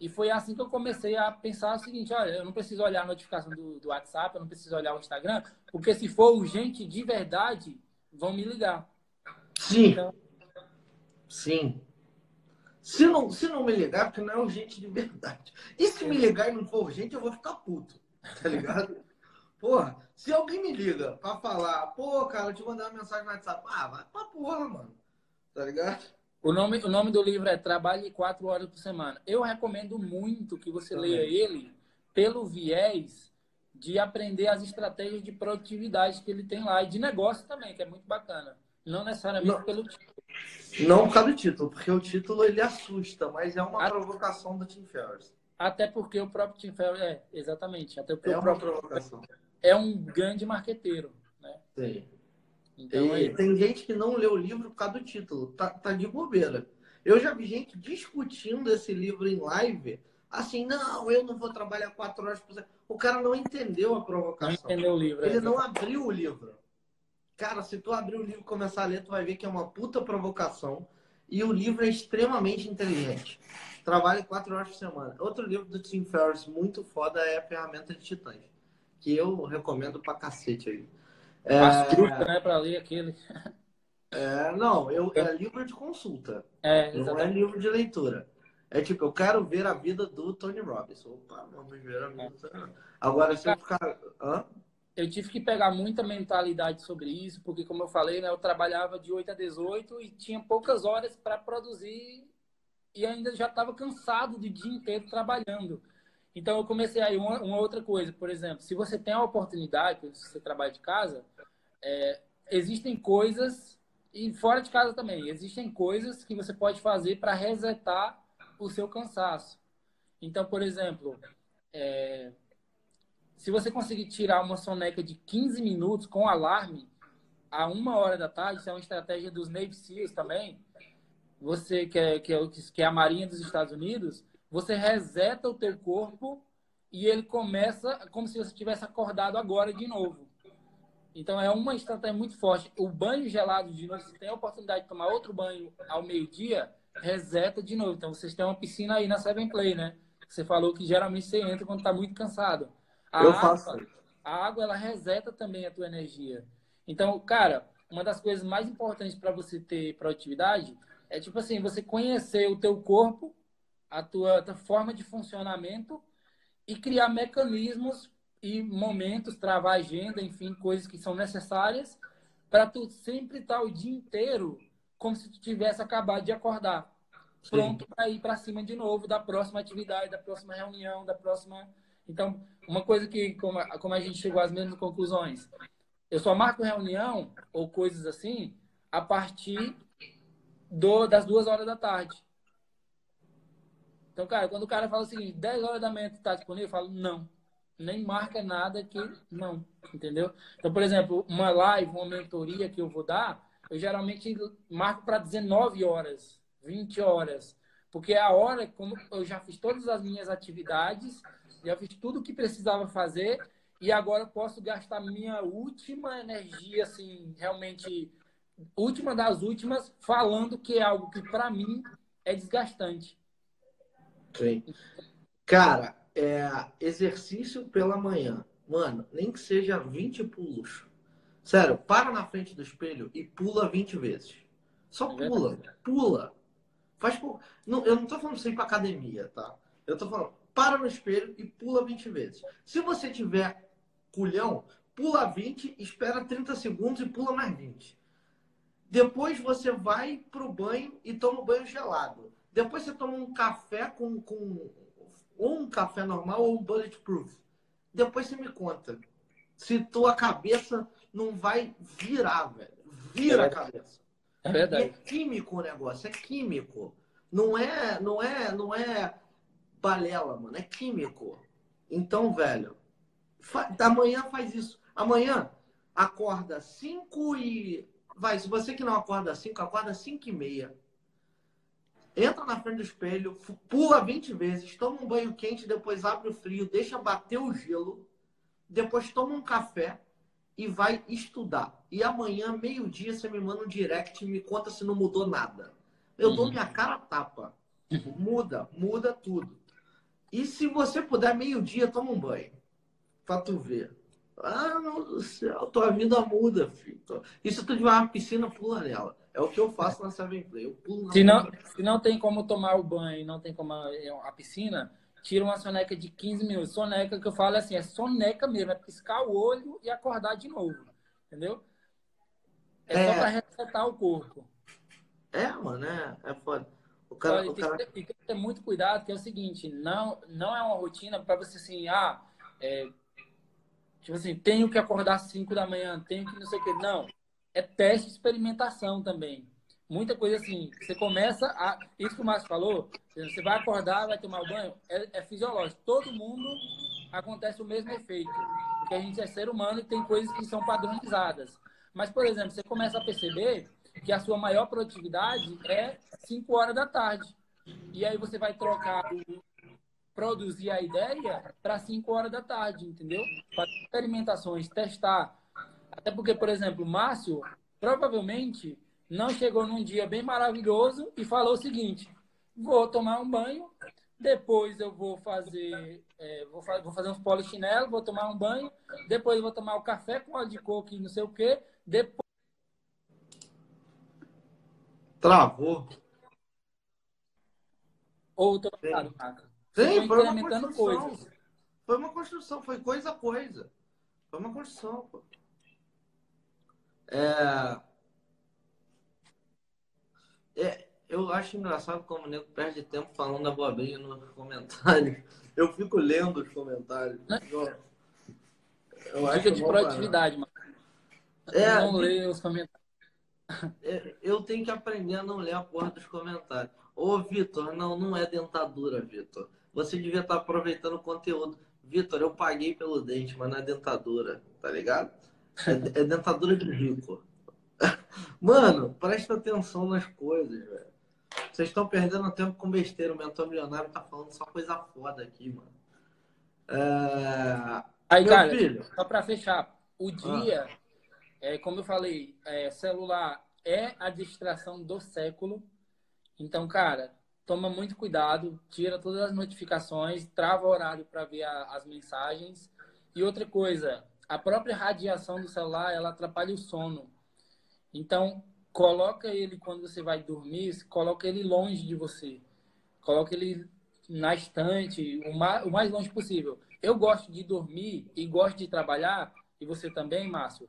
E foi assim que eu comecei a pensar o seguinte: olha, eu não preciso olhar a notificação do, do WhatsApp, eu não preciso olhar o Instagram, porque se for urgente de verdade, vão me ligar. Sim. Então... Sim. Se não, se não me ligar, porque não é urgente de verdade. E se me ligar e não for urgente, eu vou ficar puto. Tá ligado? [laughs] Porra, se alguém me liga pra falar, pô, cara, eu te mandei uma mensagem no WhatsApp, ah, vai pra porra, mano. Tá ligado? O nome, o nome do livro é Trabalhe quatro horas por semana. Eu recomendo muito que você Também. leia ele pelo viés de aprender as estratégias de produtividade que ele tem lá e de negócio também, que é muito bacana. Não necessariamente não, pelo título. Não por causa do título, porque o título ele assusta, mas é uma provocação do Tim Ferriss. Até porque o próprio Tim Ferriss é, exatamente. Até porque é o próprio, provocação é um grande marqueteiro, né? Sim. Então, e, é tem gente que não lê o livro por causa do título, tá, tá de bobeira. Eu já vi gente discutindo esse livro em live, assim, não, eu não vou trabalhar quatro horas por semana. O cara não entendeu a provocação. Não entendeu o livro. Ele é não abriu o livro. Cara, se tu abrir o livro e começar a ler, tu vai ver que é uma puta provocação. E o livro é extremamente inteligente. Trabalhe quatro horas por semana. Outro livro do Tim Ferriss muito foda é a Ferramenta de Titãs que eu recomendo pra cacete aí. É... Astuta, né, pra ler aquele. É, não, eu, é livro de consulta. É, não é livro de leitura. É tipo, eu quero ver a vida do Tony Robbins. Opa, vamos ver a vida. Agora, se eu ficar. Hã? Eu tive que pegar muita mentalidade sobre isso, porque, como eu falei, né, eu trabalhava de 8 a 18 e tinha poucas horas para produzir e ainda já estava cansado do dia inteiro trabalhando. Então eu comecei aí uma, uma, outra coisa, por exemplo, se você tem a oportunidade, se você trabalha de casa, é, existem coisas e fora de casa também existem coisas que você pode fazer para resetar o seu cansaço. Então, por exemplo, é, se você conseguir tirar uma soneca de 15 minutos com alarme a uma hora da tarde, isso é uma estratégia dos Navy SEALs também. Você que é, que é, que é a Marinha dos Estados Unidos, você reseta o teu corpo e ele começa como se você tivesse acordado agora de novo. Então é uma estratégia muito forte. O banho gelado de novo, se tem a oportunidade de tomar outro banho ao meio-dia, reseta de novo. Então vocês têm uma piscina aí na Seven Play, né? Você falou que geralmente você entra quando está muito cansado. A Eu água, faço. A água ela reseta também a tua energia. Então, cara, uma das coisas mais importantes para você ter produtividade é tipo assim, você conhecer o teu corpo a tua, a tua forma de funcionamento e criar mecanismos e momentos, travar agenda, enfim, coisas que são necessárias para tu sempre estar tá o dia inteiro como se tu tivesse acabado de acordar, pronto para ir para cima de novo da próxima atividade, da próxima reunião, da próxima. Então, uma coisa que como a, como a gente chegou às mesmas conclusões, eu só marco reunião ou coisas assim a partir do, das duas horas da tarde. Então, cara, quando o cara fala o seguinte, 10 horas da manhã tu tá disponível, eu falo, não. Nem marca nada que não, entendeu? Então, por exemplo, uma live, uma mentoria que eu vou dar, eu geralmente marco para 19 horas, 20 horas. Porque é a hora, como eu já fiz todas as minhas atividades, já fiz tudo o que precisava fazer, e agora posso gastar minha última energia, assim, realmente última das últimas, falando que é algo que para mim é desgastante. Sim. Cara, é, exercício pela manhã. Mano, nem que seja 20 pulos. Sério, para na frente do espelho e pula 20 vezes. Só é pula, pula. Faz não, Eu não tô falando pra você ir pra academia, tá? Eu tô falando, para no espelho e pula 20 vezes. Se você tiver culhão, pula 20, espera 30 segundos e pula mais 20. Depois você vai pro banho e toma banho gelado. Depois você toma um café com, com ou um café normal ou um bulletproof. Depois você me conta se tua cabeça não vai virar, velho. Vira é a cabeça. É verdade. E é químico o negócio, é químico. Não é, não é, não é balela, mano, é químico. Então, velho, fa... amanhã faz isso. Amanhã acorda 5 e vai, se você que não acorda 5, acorda 5 e meia entra na frente do espelho, pula 20 vezes, toma um banho quente, depois abre o frio, deixa bater o gelo, depois toma um café e vai estudar. E amanhã, meio-dia, você me manda um direct e me conta se não mudou nada. Eu uhum. dou minha cara tapa. Muda, muda tudo. E se você puder, meio-dia, toma um banho. Pra tu ver. Ah, meu Deus do céu, tua vida muda, filho. E se tu tiver uma piscina, pula nela. É o que eu faço na Seven Play. Eu pulo na se, não, se não tem como tomar o banho, não tem como a, a, piscina, tira uma soneca de 15 minutos. Soneca que eu falo assim, é soneca mesmo, é piscar o olho e acordar de novo. Entendeu? É, é... só para resetar o corpo. É, mano, é, é foda. O cara, Olha, o cara... Tem, que ter, tem, que ter, muito cuidado, que é o seguinte, não, não é uma rotina para você assim, ah, é, tipo assim, tenho que acordar às 5 da manhã, tenho que não sei o que. Não é teste de experimentação também. Muita coisa assim, você começa a. Isso que o Márcio falou, você vai acordar, vai tomar banho, é, é fisiológico. Todo mundo acontece o mesmo efeito. Porque a gente é ser humano e tem coisas que são padronizadas. Mas, por exemplo, você começa a perceber que a sua maior produtividade é 5 horas da tarde. E aí você vai trocar produzir a ideia para 5 horas da tarde, entendeu? Fazer experimentações, testar. Até porque, por exemplo, o Márcio provavelmente não chegou num dia bem maravilhoso e falou o seguinte: vou tomar um banho, depois eu vou fazer, é, vou, fa vou, fazer uns polichinelo, vou tomar um banho, depois eu vou tomar o café com óleo de coco e não sei o quê, depois. Travou. Ou tô Sim, foi uma construção. Coisas. Foi uma construção, foi coisa a coisa. Foi uma construção, pô. É... É, eu acho engraçado como o nego perde tempo falando abobrinha nos comentários. [laughs] Eu fico lendo os comentários. Eu, eu acho de produtividade, mano. É, não ler os comentários. [laughs] É, eu tenho que aprender a não ler a porra dos comentários. Ô, Vitor, não, não é dentadura, Vitor. Você devia estar aproveitando o conteúdo. Vitor, eu paguei pelo dente, mas não é dentadura, tá ligado? É, dentadura de rico. Mano, presta atenção nas coisas, velho. Vocês estão perdendo tempo com besteira. O mentor milionário tá falando só coisa foda aqui, mano. É... Aí, Meu cara, filho... só pra fechar, o dia, ah. é, como eu falei, é, celular é a distração do século. Então, cara, toma muito cuidado, tira todas as notificações, trava o horário para ver a, as mensagens. E outra coisa, a própria radiação do celular ela atrapalha o sono. Então, coloca ele quando você vai dormir, coloca ele longe de você. Coloca ele na estante, o mais, o mais longe possível. Eu gosto de dormir e gosto de trabalhar, e você também, Márcio,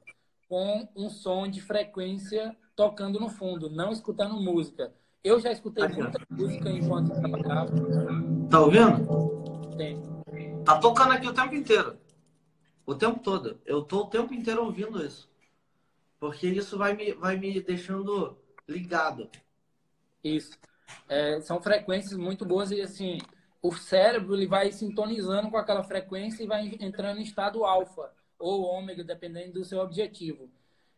com um som de frequência tocando no fundo, não escutando música. Eu já escutei muita música enquanto trabalhava. Tá ouvindo? Tem. Tá tocando aqui o tempo inteiro. O tempo todo. Eu tô o tempo inteiro ouvindo isso. Porque isso vai me, vai me deixando ligado. Isso. É, são frequências muito boas e assim, o cérebro ele vai sintonizando com aquela frequência e vai entrando em estado alfa ou ômega, dependendo do seu objetivo.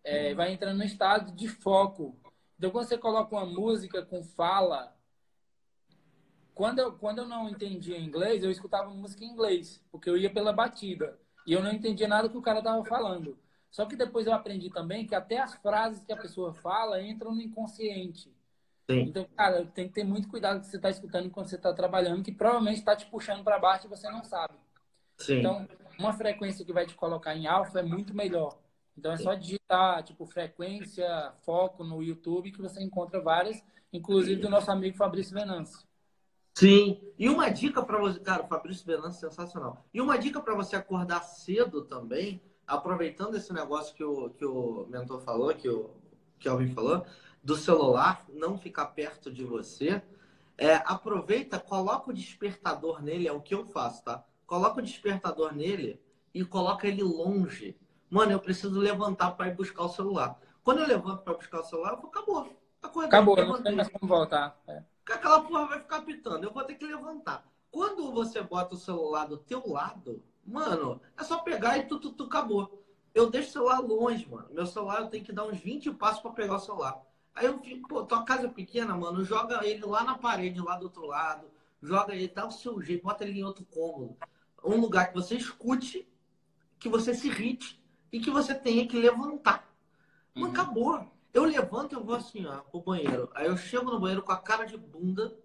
É, vai entrando no estado de foco. Então, quando você coloca uma música com fala, quando eu, quando eu não entendia inglês, eu escutava música em inglês, porque eu ia pela batida. E eu não entendia nada que o cara tava falando. Só que depois eu aprendi também que até as frases que a pessoa fala entram no inconsciente. Sim. Então, cara, tem que ter muito cuidado que você está escutando enquanto você está trabalhando, que provavelmente está te puxando para baixo e você não sabe. Sim. Então, uma frequência que vai te colocar em alfa é muito melhor. Então, é só digitar, tipo, frequência, foco no YouTube, que você encontra várias, inclusive do nosso amigo Fabrício Venâncio. Sim. E uma dica para você, cara, o Fabrício Venâncio sensacional. E uma dica para você acordar cedo também, aproveitando esse negócio que o, que o mentor falou, que o Kelvin falou, do celular não ficar perto de você, é, aproveita, coloca o despertador nele, é o que eu faço, tá? Coloca o despertador nele e coloca ele longe. Mano, eu preciso levantar para ir buscar o celular. Quando eu levanto para buscar o celular, eu falo, acabou. Acordei, acabou, não tem mais como voltar. É. Aquela porra vai ficar pitando. Eu vou ter que levantar. Quando você bota o celular do teu lado, mano, é só pegar e tu, tu, tu acabou. Eu deixo o celular longe, mano. Meu celular eu tenho que dar uns 20 passos para pegar o celular. Aí eu fico, pô, tua casa é pequena, mano, joga ele lá na parede, lá do outro lado, joga ele, dá o seu jeito, bota ele em outro cômodo. Um lugar que você escute, que você se irrite e que você tenha que levantar. Uhum. acabou. Eu levanto e eu vou assim, ó, pro banheiro. Aí eu chego no banheiro com a cara de bunda.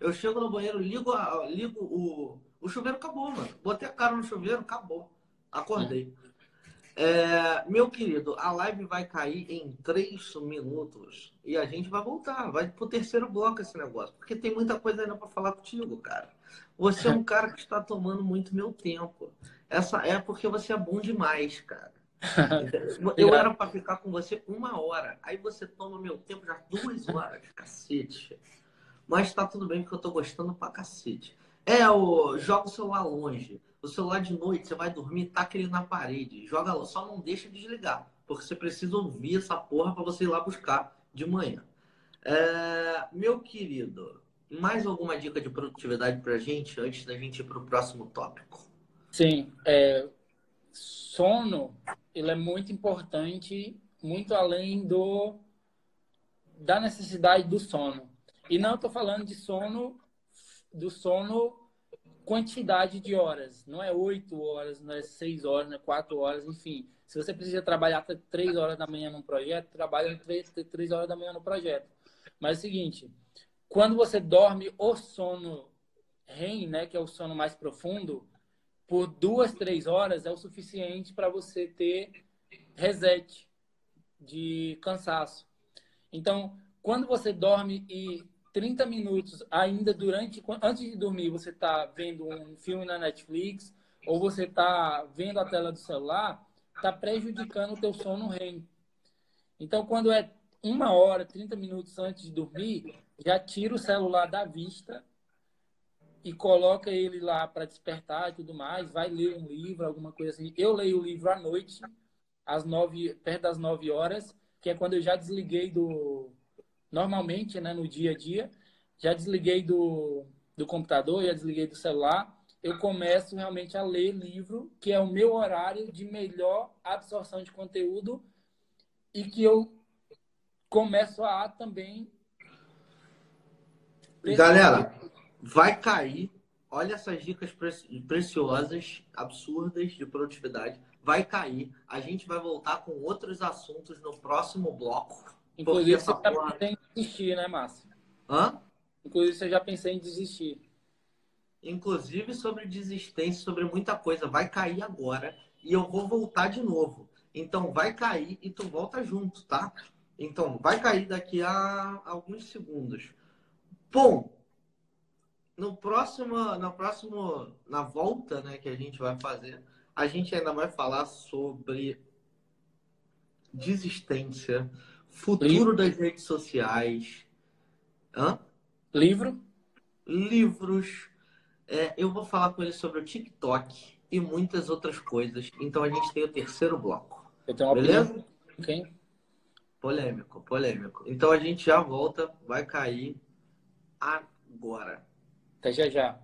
Eu chego no banheiro, ligo, a, ligo o, o chuveiro, acabou, mano. Botei a cara no chuveiro, acabou. Acordei. É, meu querido, a live vai cair em três minutos e a gente vai voltar, vai pro terceiro bloco esse negócio, porque tem muita coisa ainda para falar contigo, cara. Você é um cara que está tomando muito meu tempo. Essa é porque você é bom demais, cara. Eu era para ficar com você uma hora, aí você toma meu tempo já duas horas, cacete. Mas tá tudo bem porque eu tô gostando pra cacete. É, o joga o celular longe. O celular de noite, você vai dormir, taca ele na parede. Joga lá, só não deixa desligar. Porque você precisa ouvir essa porra para você ir lá buscar de manhã. É, meu querido, mais alguma dica de produtividade pra gente antes da gente ir pro próximo tópico? Sim, é, sono, ele é muito importante, muito além do da necessidade do sono. E não estou falando de sono do sono quantidade de horas. Não é oito horas, não é seis horas, não é quatro horas, enfim. Se você precisa trabalhar até três horas da manhã num projeto, trabalha três, três horas da manhã no projeto. Mas é o seguinte, quando você dorme o sono REM, né, que é o sono mais profundo, por duas, três horas é o suficiente para você ter reset de cansaço. Então, quando você dorme e 30 minutos ainda durante, antes de dormir, você está vendo um filme na Netflix ou você está vendo a tela do celular, está prejudicando o teu sono REM. Então, quando é uma hora, 30 minutos antes de dormir, já tira o celular da vista e coloca ele lá para despertar e tudo mais. Vai ler um livro, alguma coisa assim. Eu leio o livro à noite, às nove, perto das 9 horas, que é quando eu já desliguei do, normalmente, né, no dia a dia, já desliguei do, do computador, já desliguei do celular, eu começo realmente a ler livro, que é o meu horário de melhor absorção de conteúdo e que eu começo a também. Galera, vai cair. Olha essas dicas preciosas, absurdas de produtividade. Vai cair. A gente vai voltar com outros assuntos no próximo bloco. Inclusive, você já porra... pensei em desistir, né, Márcio? Hã? Inclusive, você já pensei em desistir. Inclusive, sobre desistência, sobre muita coisa. Vai cair agora e eu vou voltar de novo. Então, vai cair e tu volta junto, tá? Então, vai cair daqui a alguns segundos. Bom, no próximo, na próximo, na volta, né, que a gente vai fazer, a gente ainda vai falar sobre desistência, Futuro Livro. das redes sociais. Hã? Livro? Livros. É, eu vou falar com ele sobre o TikTok e muitas outras coisas. Então a gente tem o terceiro bloco. Beleza? Opinião. Polêmico, polêmico. Então a gente já volta, vai cair agora. Até já já.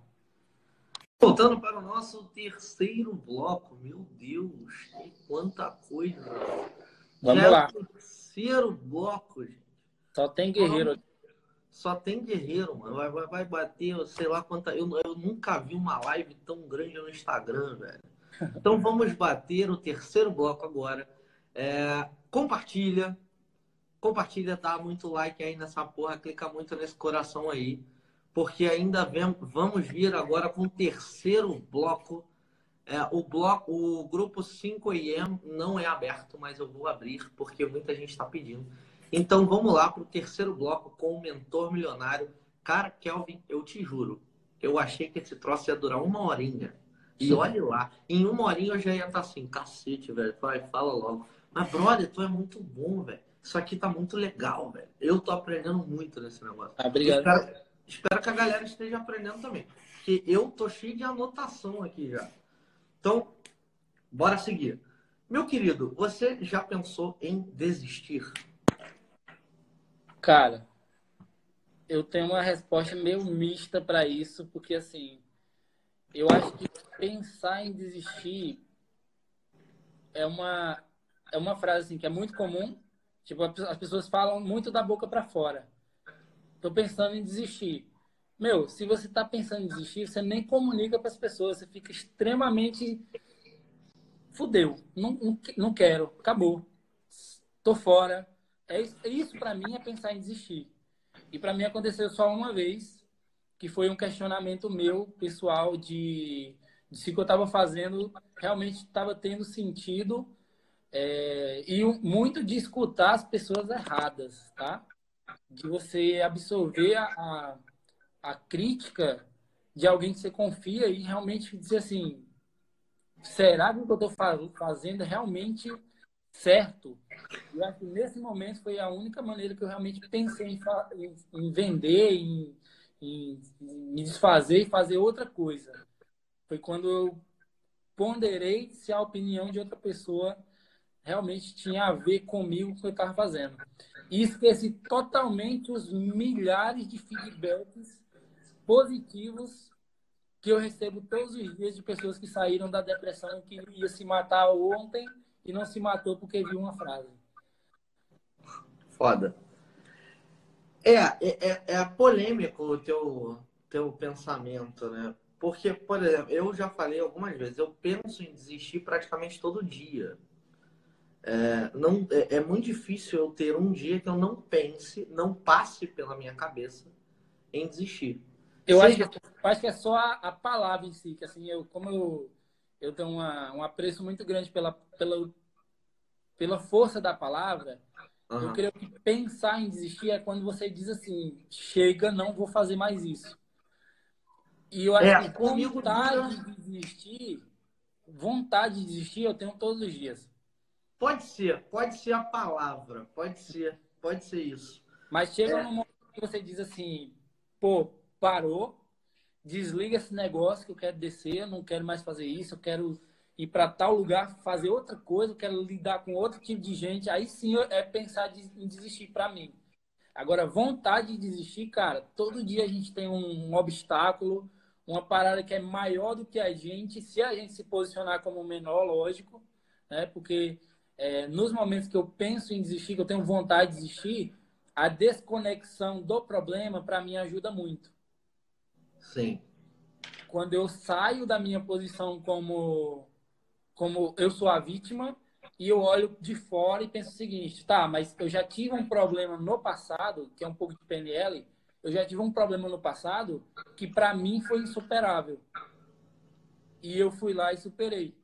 Voltando para o nosso terceiro bloco. Meu Deus, quanta coisa. Vamos já lá. É terceiro bloco, gente. Só tem guerreiro. Só tem guerreiro, mano. Vai, vai, vai bater, sei lá quanta. Eu, eu nunca vi uma live tão grande no Instagram, velho. Então vamos bater o terceiro bloco agora. É, compartilha. Compartilha, dá muito like aí nessa porra, clica muito nesse coração aí. Porque ainda vem, vamos vir agora com o terceiro bloco. É, o, bloco, o grupo 5IM não é aberto, mas eu vou abrir porque muita gente está pedindo. Então vamos lá para o terceiro bloco com o mentor milionário. Cara, Kelvin, eu te juro, eu achei que esse troço ia durar uma horinha. E olhe lá, em uma horinha eu já ia estar assim, cacete, velho. Vai, fala logo. Mas, brother, tu é muito bom, velho. Isso aqui tá muito legal, velho. Eu tô aprendendo muito nesse negócio. Ah, obrigado. Espero, espero, que a galera esteja aprendendo também. Porque eu tô cheio de anotação aqui já. Então, bora seguir. Meu querido, você já pensou em desistir? Cara, eu tenho uma resposta meio mista para isso, porque assim, eu acho que pensar em desistir é uma é uma frase assim, que é muito comum. Tipo, as pessoas falam muito da boca para fora. Tô pensando em desistir. Meu, se você tá pensando em desistir, você nem comunica para as pessoas, você fica extremamente fudeu. Não, não, não quero, acabou. Tô fora. É isso, isso para mim é pensar em desistir. E para mim aconteceu só uma vez, que foi um questionamento meu pessoal de, de se o que eu estava fazendo realmente estava tendo sentido é, e muito de escutar as pessoas erradas, tá? De você absorver a, a, a crítica de alguém que você confia e realmente dizer assim, será que o que eu estou fazendo é realmente certo? E acho que nesse momento foi a única maneira que eu realmente pensei em, em, vender, em, em, me desfazer e fazer outra coisa. Foi quando eu ponderei se a opinião de outra pessoa realmente tinha a ver comigo com o que eu estava fazendo. E esqueci totalmente os milhares de feedbacks positivos que eu recebo todos os dias de pessoas que saíram da depressão que ia se matar ontem e não se matou porque viu uma frase. Foda. É, é, é, é polêmico o teu, teu pensamento, né? Porque, por exemplo, eu já falei algumas vezes, eu penso em desistir praticamente todo dia. É, não, é, é, muito difícil eu ter um dia que eu não pense, não passe pela minha cabeça em desistir. Eu acho que, acho que é só a, a, palavra em si, que assim, eu, como eu, eu tenho uma, um apreço muito grande pela, pela, pela força da palavra, uhum. eu creio que pensar em desistir é quando você diz assim, chega, não vou fazer mais isso. E eu acho é, que vontade de desistir, vontade de desistir eu tenho todos os dias. Pode ser, pode ser a palavra, pode ser, pode ser isso. Mas chega é. um momento que você diz assim, pô, parou, desliga esse negócio que eu quero descer, eu não quero mais fazer isso, eu quero ir para tal lugar, fazer outra coisa, eu quero lidar com outro tipo de gente. Aí sim é pensar em desistir para mim. Agora, vontade de desistir, cara, todo dia a gente tem um obstáculo, uma parada que é maior do que a gente, se a gente se posicionar como menor, lógico, né? Porque é, nos momentos que eu penso em desistir, que eu tenho vontade de desistir, a desconexão do problema para mim ajuda muito. Sim. Quando eu saio da minha posição como como eu sou a vítima e eu olho de fora e penso o seguinte, tá, mas eu já tive um problema no passado, que é um pouco de PNL, eu já tive um problema no passado que para mim foi insuperável. E eu fui lá e superei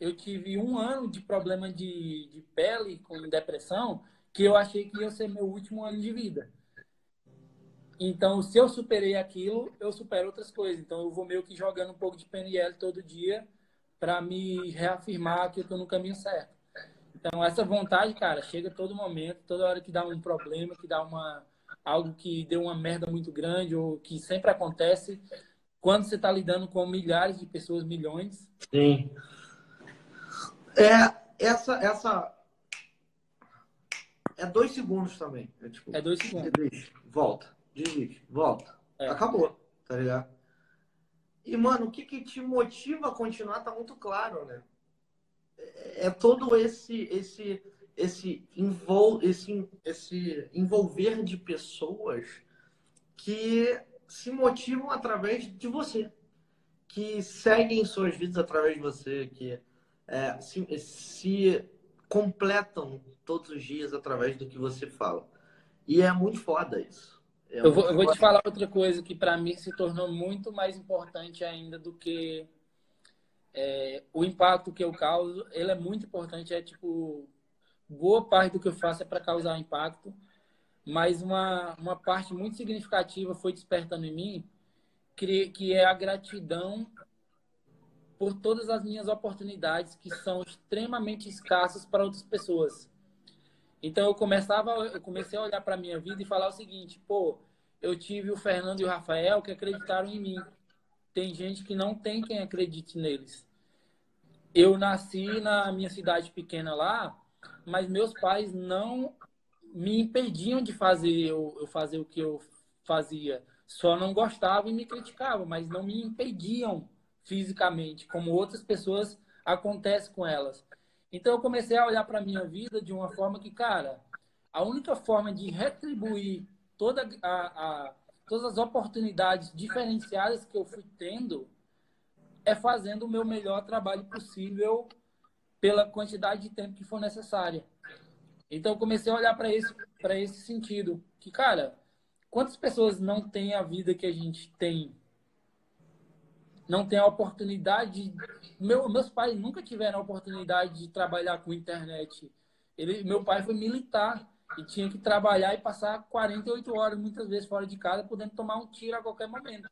eu tive um ano de problema de, de pele com depressão que eu achei que ia ser meu último ano de vida. Então, se eu superei aquilo, eu supero outras coisas. Então, eu vou meio que jogando um pouco de PNL todo dia para me reafirmar que eu estou no caminho certo. Então, essa vontade, cara, chega todo momento, toda hora que dá um problema, que dá uma algo que deu uma merda muito grande ou que sempre acontece quando você está lidando com milhares de pessoas, milhões. Sim. É, essa, essa. É dois segundos também. É, tipo, é dois segundos. Volta, desiste, volta. É. Acabou, tá ligado? E, mano, o que, que te motiva a continuar tá muito claro, né? É, é todo esse esse esse, envol, esse esse envolver de pessoas que se motivam através de você, que seguem suas vidas através de você, que é, se, se, completam todos os dias através do que você fala. E é muito foda isso. É eu, vou, eu vou, te falar outra coisa que para mim se tornou muito mais importante ainda do que é, o impacto que eu causo. Ele é muito importante. É tipo, boa parte do que eu faço é para causar impacto. Mas uma, uma parte muito significativa foi despertando em mim, que, que é a gratidão por todas as minhas oportunidades que são extremamente escassas para outras pessoas. Então eu começava, eu comecei a olhar para minha vida e falar o seguinte, pô, eu tive o Fernando e o Rafael que acreditaram em mim. Tem gente que não tem quem acredite neles. Eu nasci na minha cidade pequena lá, mas meus pais não me impediam de fazer eu, eu fazer o que eu fazia. Só não gostavam e me criticavam, mas não me impediam fisicamente, como outras pessoas acontece com elas. Então eu comecei a olhar para a minha vida de uma forma que, cara, a única forma de retribuir toda a, a, todas as oportunidades diferenciadas que eu fui tendo é fazendo o meu melhor trabalho possível pela quantidade de tempo que for necessária. Então eu comecei a olhar para esse para esse sentido, que cara, quantas pessoas não têm a vida que a gente tem não tem a oportunidade. Meu, meus pais nunca tiveram a oportunidade de trabalhar com internet. Ele, meu pai foi militar e tinha que trabalhar e passar 48 horas, muitas vezes, fora de casa, podendo tomar um tiro a qualquer momento.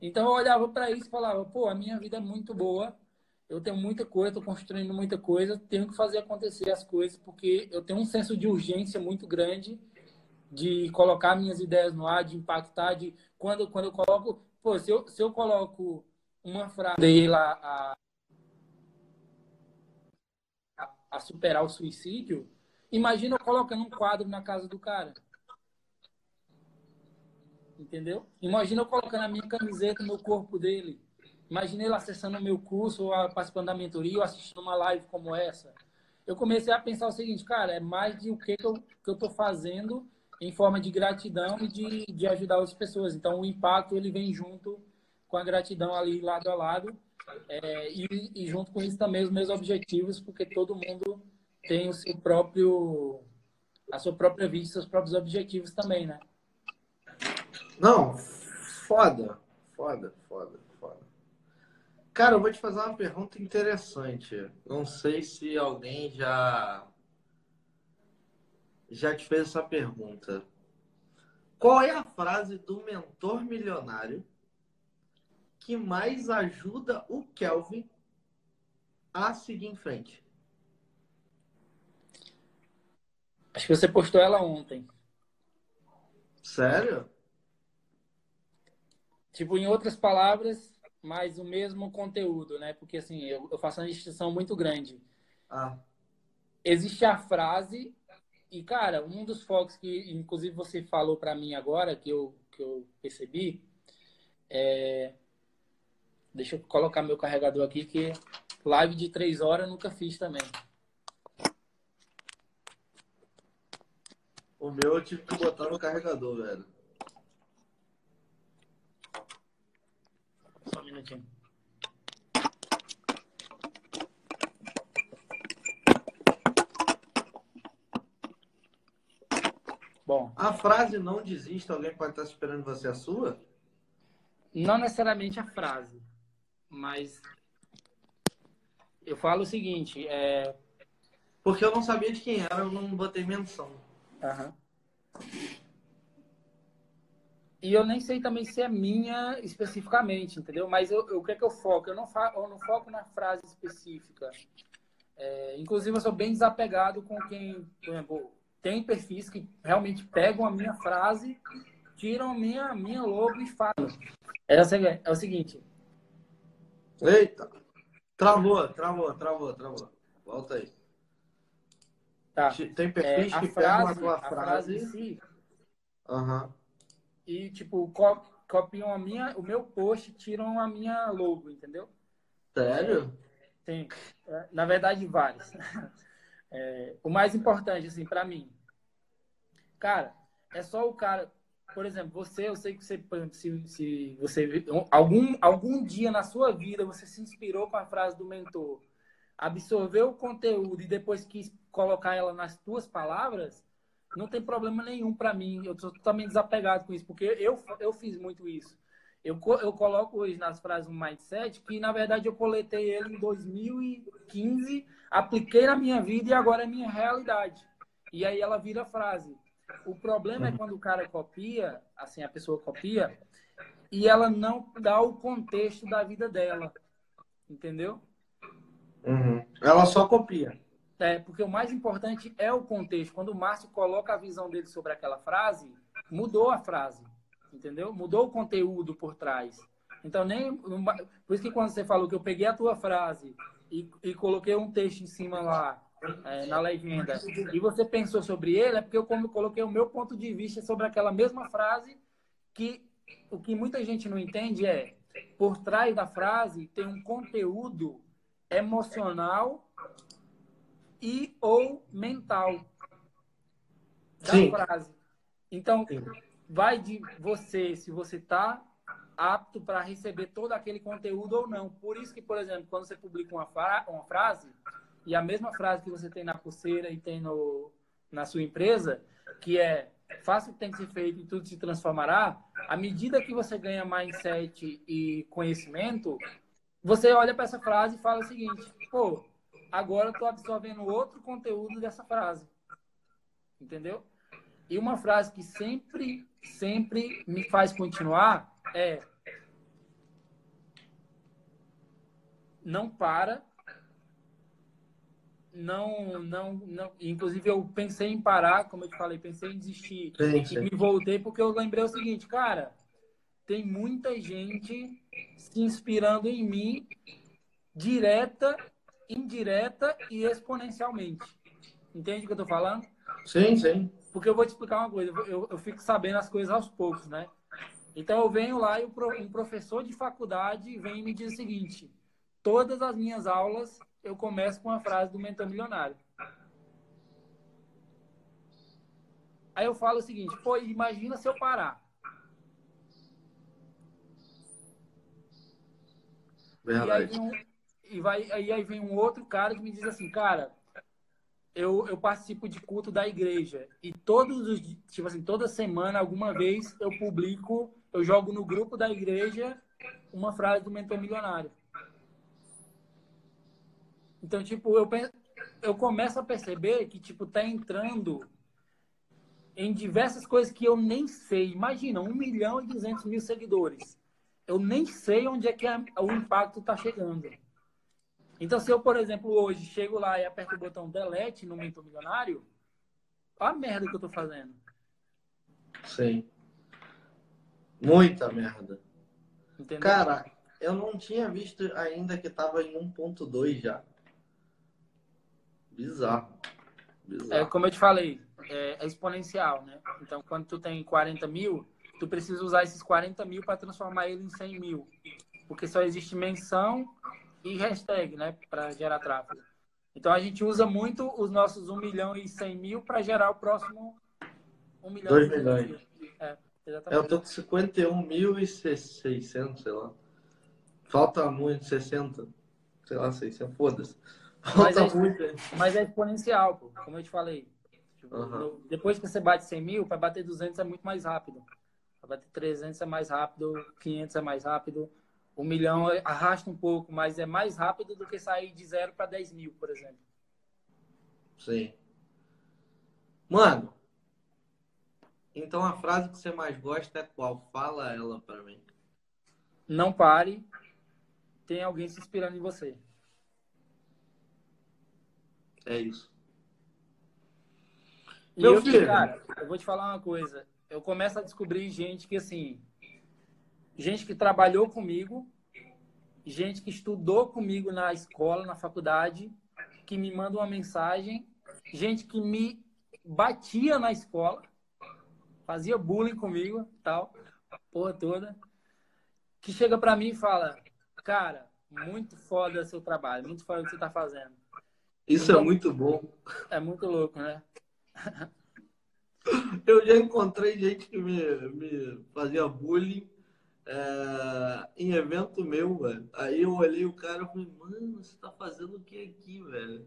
Então eu olhava para isso e falava: pô, a minha vida é muito boa, eu tenho muita coisa, estou construindo muita coisa, tenho que fazer acontecer as coisas, porque eu tenho um senso de urgência muito grande de colocar minhas ideias no ar, de impactar, de quando, quando eu coloco Pô, se eu, se eu coloco uma frase lá a, a, a superar o suicídio, imagina eu colocando um quadro na casa do cara. Entendeu? Imagina eu colocando a minha camiseta no corpo dele. Imagina ele acessando o meu curso, ou participando da mentoria, ou assistindo uma live como essa. Eu comecei a pensar o seguinte, cara, é mais de o que, que eu estou fazendo em forma de gratidão e de, de ajudar outras pessoas. Então, o impacto ele vem junto com a gratidão ali lado a lado é, e, e, junto com isso também os meus objetivos, porque todo mundo tem o seu próprio a sua própria vida, seus próprios objetivos também, né? Não, foda, foda, foda, foda. Cara, eu vou te fazer uma pergunta interessante. Não sei se alguém já já te fez essa pergunta. Qual é a frase do mentor milionário que mais ajuda o Kelvin a seguir em frente? Acho que você postou ela ontem. Sério? Tipo, em outras palavras, mas o mesmo conteúdo, né? Porque assim, eu, eu faço uma distinção muito grande. Ah. Existe a frase e, cara, um dos focos que, inclusive, você falou para mim agora, que eu, que eu percebi, é... Deixa eu colocar meu carregador aqui, que live de três horas eu nunca fiz também. O meu eu tive que botar no carregador, velho. Só um minutinho. Bom. A frase não desista, alguém pode estar esperando você a sua? Não necessariamente a frase, mas eu falo o seguinte, é... porque eu não sabia de quem era, eu não botei menção. Uhum. E eu nem sei também se é minha especificamente, entendeu? Mas eu, eu, o que é que eu foco? Eu não, fa eu não foco na frase específica. É, inclusive, eu sou bem desapegado com quem, por exemplo, tem perfis que realmente pegam a minha frase, tiram a minha, minha logo e falam. É, é o seguinte. Eita! Travou, travou, travou, travou. Volta aí. Tá. Tem perfis é, que frase, pegam a tua a frase. Si, uhum. E, tipo, copiam a minha, o meu post tiram a minha logo, entendeu? Sério? Tem. É, na verdade, vários. [laughs] É, o mais importante, assim, para mim, cara, é só o cara. Por exemplo, você, eu sei que você, se, se você algum algum dia na sua vida você se inspirou com a frase do mentor, absorveu o conteúdo e depois quis colocar ela nas tuas palavras, não tem problema nenhum para mim. Eu estou totalmente desapegado com isso, porque eu, eu fiz muito isso. Eu, eu coloco hoje nas frases um mindset que, na verdade, eu coletei ele em 2015, apliquei na minha vida e agora é minha realidade. E aí ela vira frase. O problema é quando o cara copia, assim, a pessoa copia, e ela não dá o contexto da vida dela. Entendeu? Uhum. Ela só copia. É, porque o mais importante é o contexto. Quando o Márcio coloca a visão dele sobre aquela frase, mudou a frase. Entendeu? Mudou o conteúdo por trás. Então, nem. Por isso que quando você falou que eu peguei a tua frase e, e coloquei um texto em cima lá, é, na legenda, e você pensou sobre ele, é porque eu coloquei o meu ponto de vista sobre aquela mesma frase, que o que muita gente não entende é, por trás da frase tem um conteúdo emocional e ou mental da Sim. frase. Então, Sim. vai de você, se você está apto para receber todo aquele conteúdo ou não. Por isso que, por exemplo, quando você publica uma, uma frase, e a mesma frase que você tem na pulseira e tem no, na sua empresa, que é faça o que tem que ser feito e tudo se transformará, à medida que você ganha mindset e conhecimento, você olha para essa frase e fala o seguinte: pô, agora eu estou absorvendo outro conteúdo dessa frase. Entendeu? E uma frase que sempre, sempre me faz continuar é: não para. Não, não, não. Inclusive, eu pensei em parar, como eu te falei, pensei em desistir. E me voltei porque eu lembrei o seguinte, cara, tem muita gente se inspirando em mim direta, indireta e exponencialmente. Entende o que eu tô falando? Sim, sim. Porque eu vou te explicar uma coisa, eu, eu fico sabendo as coisas aos poucos, né? Então eu venho lá e um professor de faculdade vem e me diz o seguinte: todas as minhas aulas eu começo com a frase do mentor milionário. Aí eu falo o seguinte: pô, imagina se eu parar. Verdade. E aí, um, e vai, aí, aí vem um outro cara que me diz assim, cara, eu, eu participo de culto da igreja e todos os tipo assim toda semana alguma vez eu publico eu jogo no grupo da igreja uma frase do mentor milionário então tipo eu eu começo a perceber que tipo tá entrando em diversas coisas que eu nem sei imagina um milhão e duzentos mil seguidores eu nem sei onde é que a, o impacto está chegando. Então, se eu, por exemplo, hoje chego lá e aperto o botão delete no Mentor Milionário, olha a merda que eu estou fazendo. Sim. Muita merda. Entendeu? Cara, eu não tinha visto ainda que estava em 1.2 já. Bizarro. Bizarro. É, como eu te falei, é, é exponencial, né? Então, quando tu tem 40 mil, tu precisa usar esses 40 mil para transformar ele em 100 mil. Porque só existe menção e hashtag, né, para gerar tráfego. Então a gente usa muito os nossos 1 milhão e 100 mil para gerar o próximo 1 milhão 2 milhões. É, exatamente. Eu tô com 51 mil e 600, sei lá. Falta muito, 60. Sei lá, 600, foda-se. Falta mas é, muito. Mas é exponencial, pô, como eu te falei. Tipo, uhum. no, depois que você bate 100 mil, para bater 200 é muito mais rápido. Para bater 300 é mais rápido, 500 é mais rápido. Um milhão arrasta um pouco, mas é mais rápido do que sair de zero para 10 mil, por exemplo. Sim. Mano, então a frase que você mais gosta é qual? Fala ela para mim. Não pare. Tem alguém se inspirando em você. É isso. E Meu eu, filho. cara, eu vou te falar uma coisa eu começo a descobrir gente que, assim, gente que trabalhou comigo, gente que estudou comigo na escola, na faculdade, que me manda uma mensagem, gente que me batia na escola, fazia bullying comigo, tal, porra toda, que chega para mim e fala, cara, muito foda seu trabalho, muito foda o que você tá fazendo. Isso é então, é muito bom. É muito louco, né? [laughs] Eu já encontrei gente que me, me fazia bullying é, em evento meu, velho. Aí eu olhei o cara e falei, mano, você tá fazendo o que aqui, velho?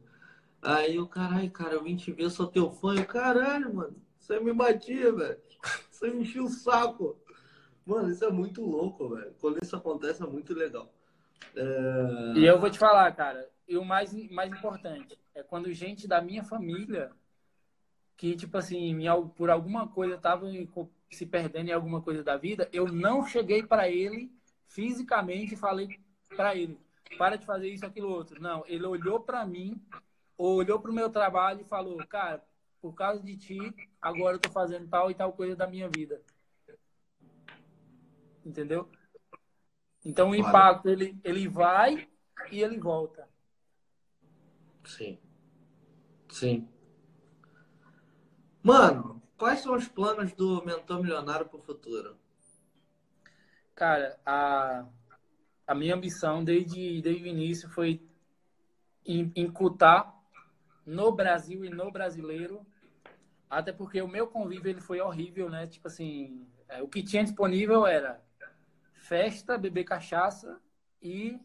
Aí o caralho, cara, eu vim te ver, sou teu fã. Eu, caralho, mano, você me batia, velho. Você me enchia o saco. Mano, isso é muito louco, velho. Quando isso acontece é muito legal. É... E eu vou te falar, cara, e o mais, mais importante é quando gente da minha família que, tipo assim, por alguma coisa tava se perdendo em alguma coisa da vida, eu não cheguei para ele fisicamente e falei para ele, para de fazer isso, aquilo, outro. Não, ele olhou para mim, olhou para o meu trabalho e falou, cara, por causa de ti, agora eu tô fazendo tal e tal coisa da minha vida. Entendeu? Então o impacto, ele, ele vai e ele volta. Sim. Sim. Mano, quais são os planos do Mentor Milionário para o futuro? Cara, a, a minha ambição desde, desde o início foi incutar no Brasil e no brasileiro, até porque o meu convívio ele foi horrível, né? Tipo assim, é, o que tinha disponível era festa, beber cachaça e,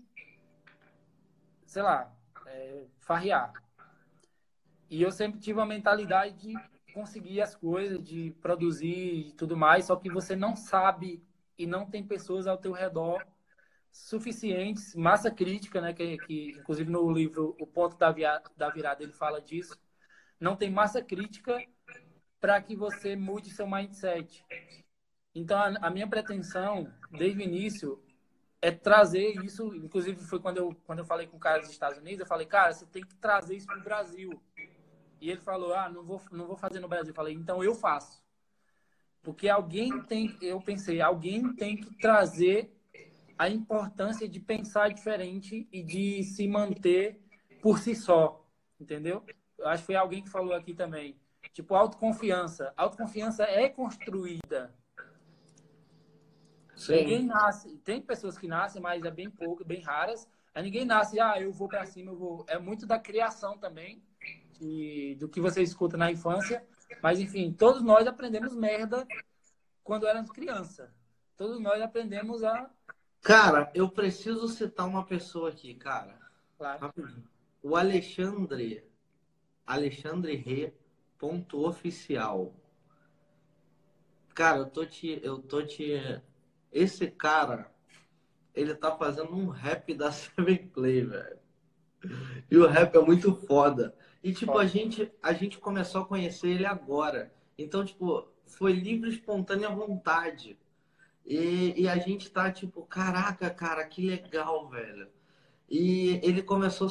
sei lá, é, farrear. E eu sempre tive a mentalidade de conseguir as coisas, de produzir e tudo mais, só que você não sabe e não tem pessoas ao teu redor suficientes, massa crítica, né, que, que inclusive no livro O Ponto da, Via, da Virada ele fala disso, não tem massa crítica para que você mude seu mindset. Então, a, a, minha pretensão, desde o início, é trazer isso, inclusive foi quando eu, quando eu falei com o cara dos Estados Unidos, eu falei, cara, você tem que trazer isso para o Brasil. E ele falou: Ah, não vou, não vou fazer no Brasil. Eu falei: Então eu faço. Porque alguém tem, eu pensei, alguém tem que trazer a importância de pensar diferente e de se manter por si só. Entendeu? Eu acho que foi alguém que falou aqui também. Tipo, autoconfiança. Autoconfiança é construída. Sim. Ninguém nasce. Tem pessoas que nascem, mas é bem pouco, bem raras. Aí ninguém nasce, ah, eu vou para cima, eu vou. É muito da criação também que, do que você escuta na infância. Mas, enfim, todos nós aprendemos merda quando éramos criança. Todos nós aprendemos a. Cara, eu preciso citar uma pessoa aqui, cara. Claro. O Alexandre. Alexandre Rê. Ponto oficial. Cara, eu tô te. Eu tô te. Esse cara, ele tá fazendo um rap da [laughs] Seven Play, velho. E o rap é muito foda. E, tipo, a gente, a gente começou a conhecer ele agora. Então, tipo, foi livre, espontânea vontade. E, e a gente tá, tipo, caraca, cara, que legal, velho. E ele começou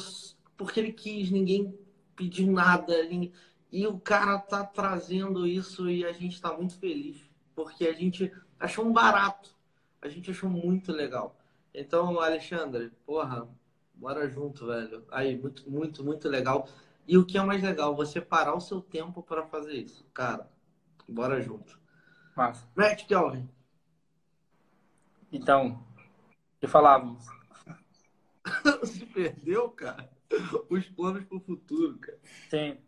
porque ele quis, ninguém pediu nada. Ninguém... E o cara tá trazendo isso e a gente tá muito feliz. Porque a gente achou um barato. A gente achou muito legal. Então, Alexandre, porra, bora junto, velho. Aí, muito, muito, muito legal. E o que é mais legal, você parar o seu tempo para fazer isso. Cara, bora junto. Massa. Matt Kelvin. Então, que falávamos? [laughs] Se perdeu, cara? Os planos para o futuro, cara. Sim.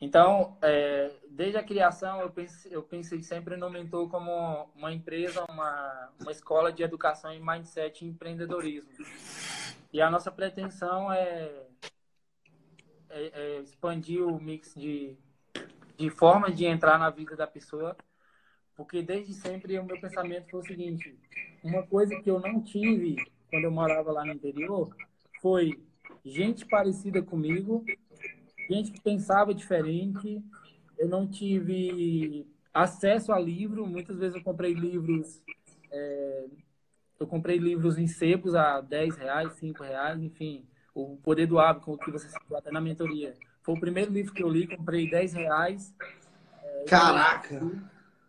Então, é, desde a criação, eu pensei, eu pensei sempre no Mentor como uma empresa, uma, uma escola de educação em mindset e empreendedorismo. E a nossa pretensão é é, é, expandir o mix de, de formas de entrar na vida da pessoa, porque desde sempre o meu pensamento foi o seguinte: uma coisa que eu não tive quando eu morava lá no interior foi gente parecida comigo, gente que pensava diferente. Eu não tive acesso a livro. Muitas vezes eu comprei livros, é, eu comprei livros em sebos a 10 reais, 5 reais, enfim. O Poder do Hábito, que você citou até na mentoria. Foi o primeiro livro que eu li, comprei 10 reais. É, Caraca!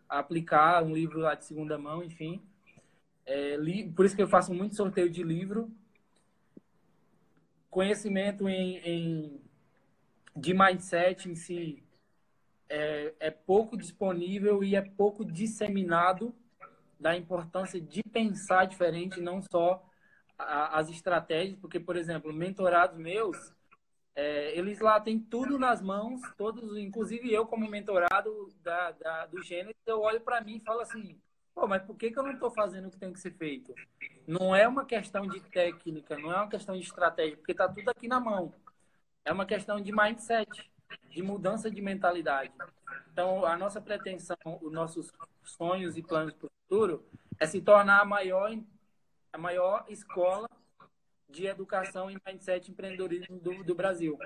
Aplicar um livro lá de segunda mão, enfim. É, li, por isso que eu faço muito sorteio de livro. Conhecimento em, em de mindset em si é, é pouco disponível e é pouco disseminado da importância de pensar diferente, não só as estratégias, porque, por exemplo, mentorados meus, é, eles lá têm tudo nas mãos, todos, inclusive eu como mentorado da, da do Gênesis, eu olho para mim e falo assim, Pô, mas por que, que eu não estou fazendo o que tem que ser feito? Não é uma questão de técnica, não é uma questão de estratégia, porque está tudo aqui na mão. É uma questão de mindset, de mudança de mentalidade. Então, a nossa pretensão, os nossos sonhos e planos para o futuro é se tornar a maior, a maior escola de educação e mindset empreendedorismo do, do Brasil.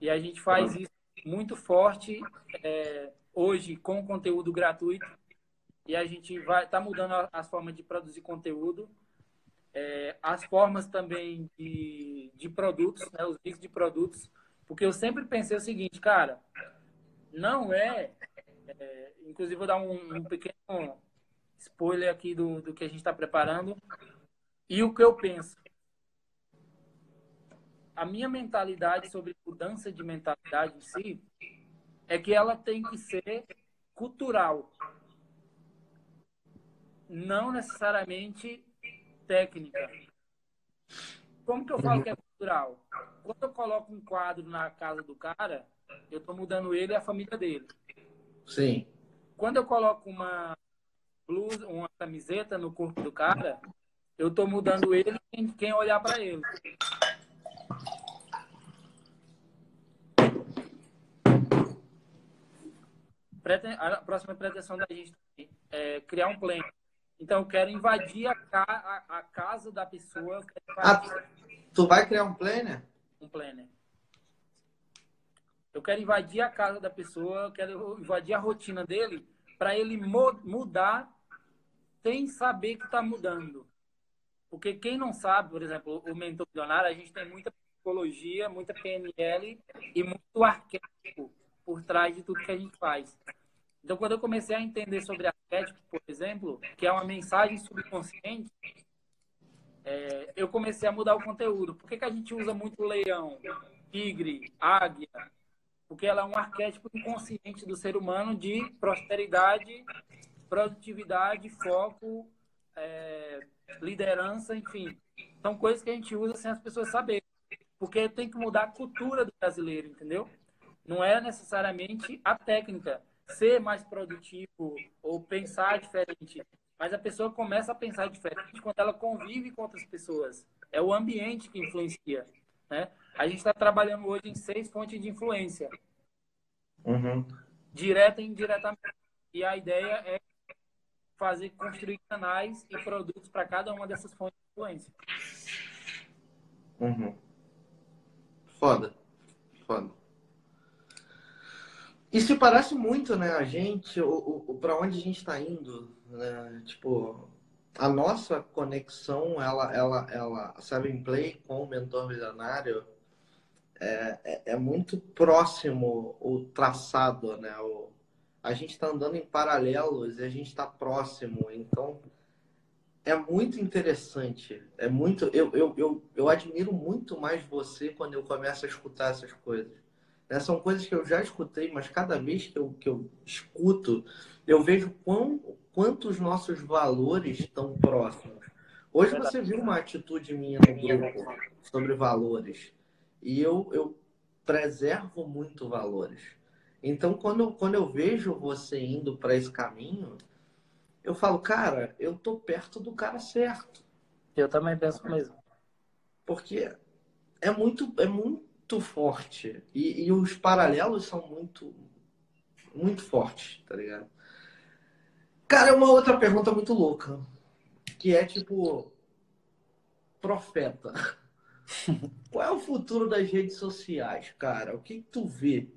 E a gente faz isso muito forte é, hoje com conteúdo gratuito e a gente vai estar tá mudando as formas de produzir conteúdo, é, as formas também de, de produtos, né, os mix de produtos, porque eu sempre pensei o seguinte, cara, não é, é inclusive vou dar um, um, pequeno spoiler aqui do, do que a gente está preparando e o que eu penso. A minha mentalidade sobre mudança de mentalidade em si é que ela tem que ser cultural, não necessariamente técnica. Como que eu falo que é cultural? Quando eu coloco um quadro na casa do cara, eu estou mudando ele e a família dele. Sim. Quando eu coloco uma blusa, uma camiseta no corpo do cara, eu estou mudando ele e quem olhar para ele. a próxima pretensão da gente é criar um plano. Então, eu quero invadir a, ca a, a casa da pessoa. Ah, tu vai criar um planner? Um planner. Eu quero invadir a casa da pessoa, eu quero invadir a rotina dele para ele mudar sem saber que está mudando. Porque quem não sabe, por exemplo, o mentor milionário, a gente tem muita psicologia, muita PNL e muito arquétipo por trás de tudo que a gente faz. Então, quando eu comecei a entender sobre arquétipo, por exemplo, que é uma mensagem subconsciente, é, eu comecei a mudar o conteúdo. Por que, que a gente usa muito leão, tigre, águia? Porque ela é um arquétipo inconsciente do ser humano de prosperidade, produtividade, foco, é, liderança, enfim. São coisas que a gente usa sem as pessoas saberem. Porque tem que mudar a cultura do brasileiro, entendeu? Não é necessariamente a técnica, ser mais produtivo ou pensar diferente. Mas a pessoa começa a pensar diferente quando ela convive com outras pessoas. É o ambiente que influencia. Né? A gente está trabalhando hoje em seis fontes de influência. Uhum. Direta e indiretamente. E a ideia é fazer, construir canais e produtos para cada uma dessas fontes de influência. Uhum. Foda. Foda. Se parece muito, né? A gente, o, o, para onde a gente está indo, né? Tipo, a nossa conexão, ela, ela, ela, em play com o mentor milionário, é, é, é muito próximo o traçado, né? O, a gente está andando em paralelos e a gente está próximo, então é muito interessante. É muito, eu, eu, eu, eu admiro muito mais você quando eu começo a escutar essas coisas. Né? São coisas que eu já escutei, mas cada vez que eu, que eu escuto, eu vejo quão, quanto os nossos valores estão próximos. Hoje você viu uma atitude minha no grupo sobre valores. E eu, eu preservo muito valores. Então, quando eu, quando eu vejo você indo para esse caminho, eu falo, cara, eu tô perto do cara certo. Eu também penso mesmo. Porque é muito, é muito muito forte. E, e, os paralelos são muito, muito fortes, tá ligado? Cara, é uma outra pergunta muito louca. Que é tipo. Profeta. [laughs] Qual é o futuro das redes sociais, cara? O que, que tu vê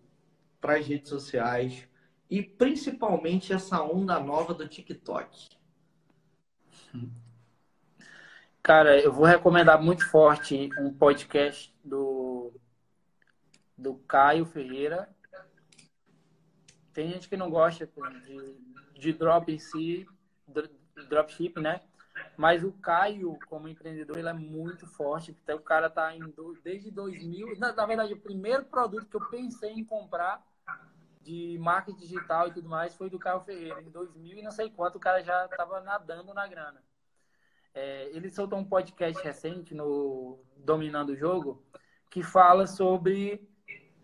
para as redes sociais e principalmente essa onda nova do TikTok? Cara, eu vou recomendar muito forte um podcast do Caio Ferreira. Tem gente que não gosta de, de drop em si, dropship, né? Mas o Caio, como empreendedor, ele é muito forte. Então, o cara tá desde 2000. Na, na, verdade, o primeiro produto que eu pensei em comprar de marketing digital e tudo mais foi do Caio Ferreira. Em 2000 e não sei quanto, o cara já estava nadando na grana. É, ele soltou um podcast recente no Dominando o Jogo que fala sobre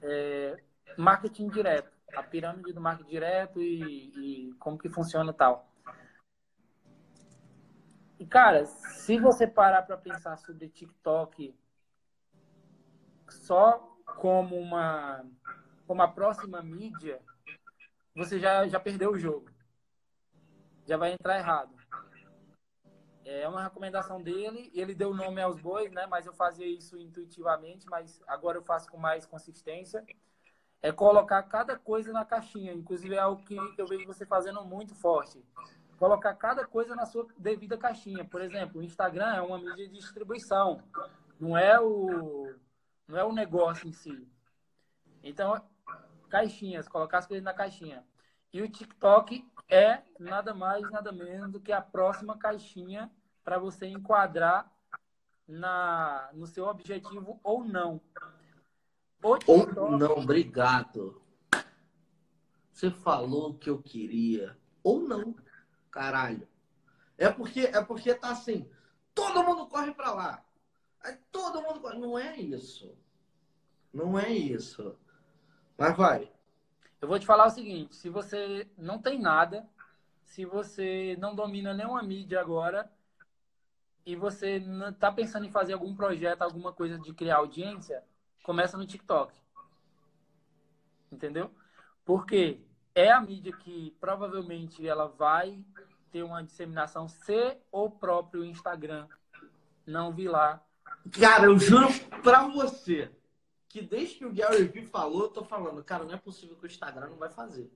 é, marketing direto. a pirâmide do marketing direto e, e como que funciona tal. E, cara, se você parar para pensar sobre TikTok só como uma, como a próxima mídia, você já, já perdeu o jogo. Já vai entrar errado. É uma recomendação dele, ele deu nome aos bois, né? Mas eu fazia isso intuitivamente, mas agora eu faço com mais consistência. É colocar cada coisa na caixinha. Inclusive é algo que eu vejo você fazendo muito forte. Colocar cada coisa na sua devida caixinha. Por exemplo, o Instagram é uma mídia de distribuição, não é o não é o negócio em si. Então, caixinhas, colocar as coisas na caixinha. E o TikTok é nada mais, nada menos do que a próxima caixinha para você enquadrar na, no seu objetivo ou não. Ou não, obrigado. Você falou o que eu queria. Ou não, caralho. É porque, é porque tá assim, todo mundo corre para lá. Aí todo mundo corre. Não é isso. Não é isso. Mas vai. Eu vou te falar o seguinte: se você não tem nada, se você não domina nenhuma mídia agora e você está pensando em fazer algum projeto, alguma coisa de criar audiência, começa no TikTok. Entendeu? Porque é a mídia que provavelmente ela vai ter uma disseminação se o próprio Instagram não vir lá. Cara, eu juro pra você, que desde que o Gary Vee falou, eu tô falando, cara, não é possível que o Instagram não vai fazer.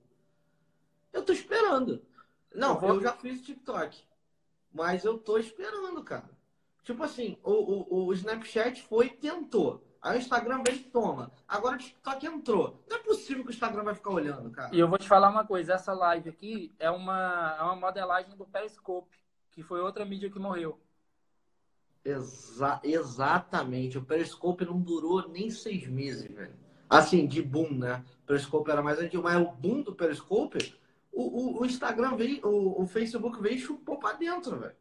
Eu tô esperando. Não, eu, vou... eu já fiz o TikTok. Mas eu tô esperando, cara. Tipo assim, o, o, o Snapchat foi e tentou. Aí o Instagram veio e toma. Agora o TikTok entrou. Não é possível que o Instagram vai ficar olhando, cara. E eu vou te falar uma coisa. Essa live aqui é uma, é uma modelagem do Periscope, que foi outra mídia que morreu. Exa exatamente. O Periscope não durou nem seis meses, velho. Assim, de boom, né? O Periscope era mais antigo, mas o boom do Periscope, o, o, o Instagram veio, o, o, Facebook veio e chupou pra dentro, velho.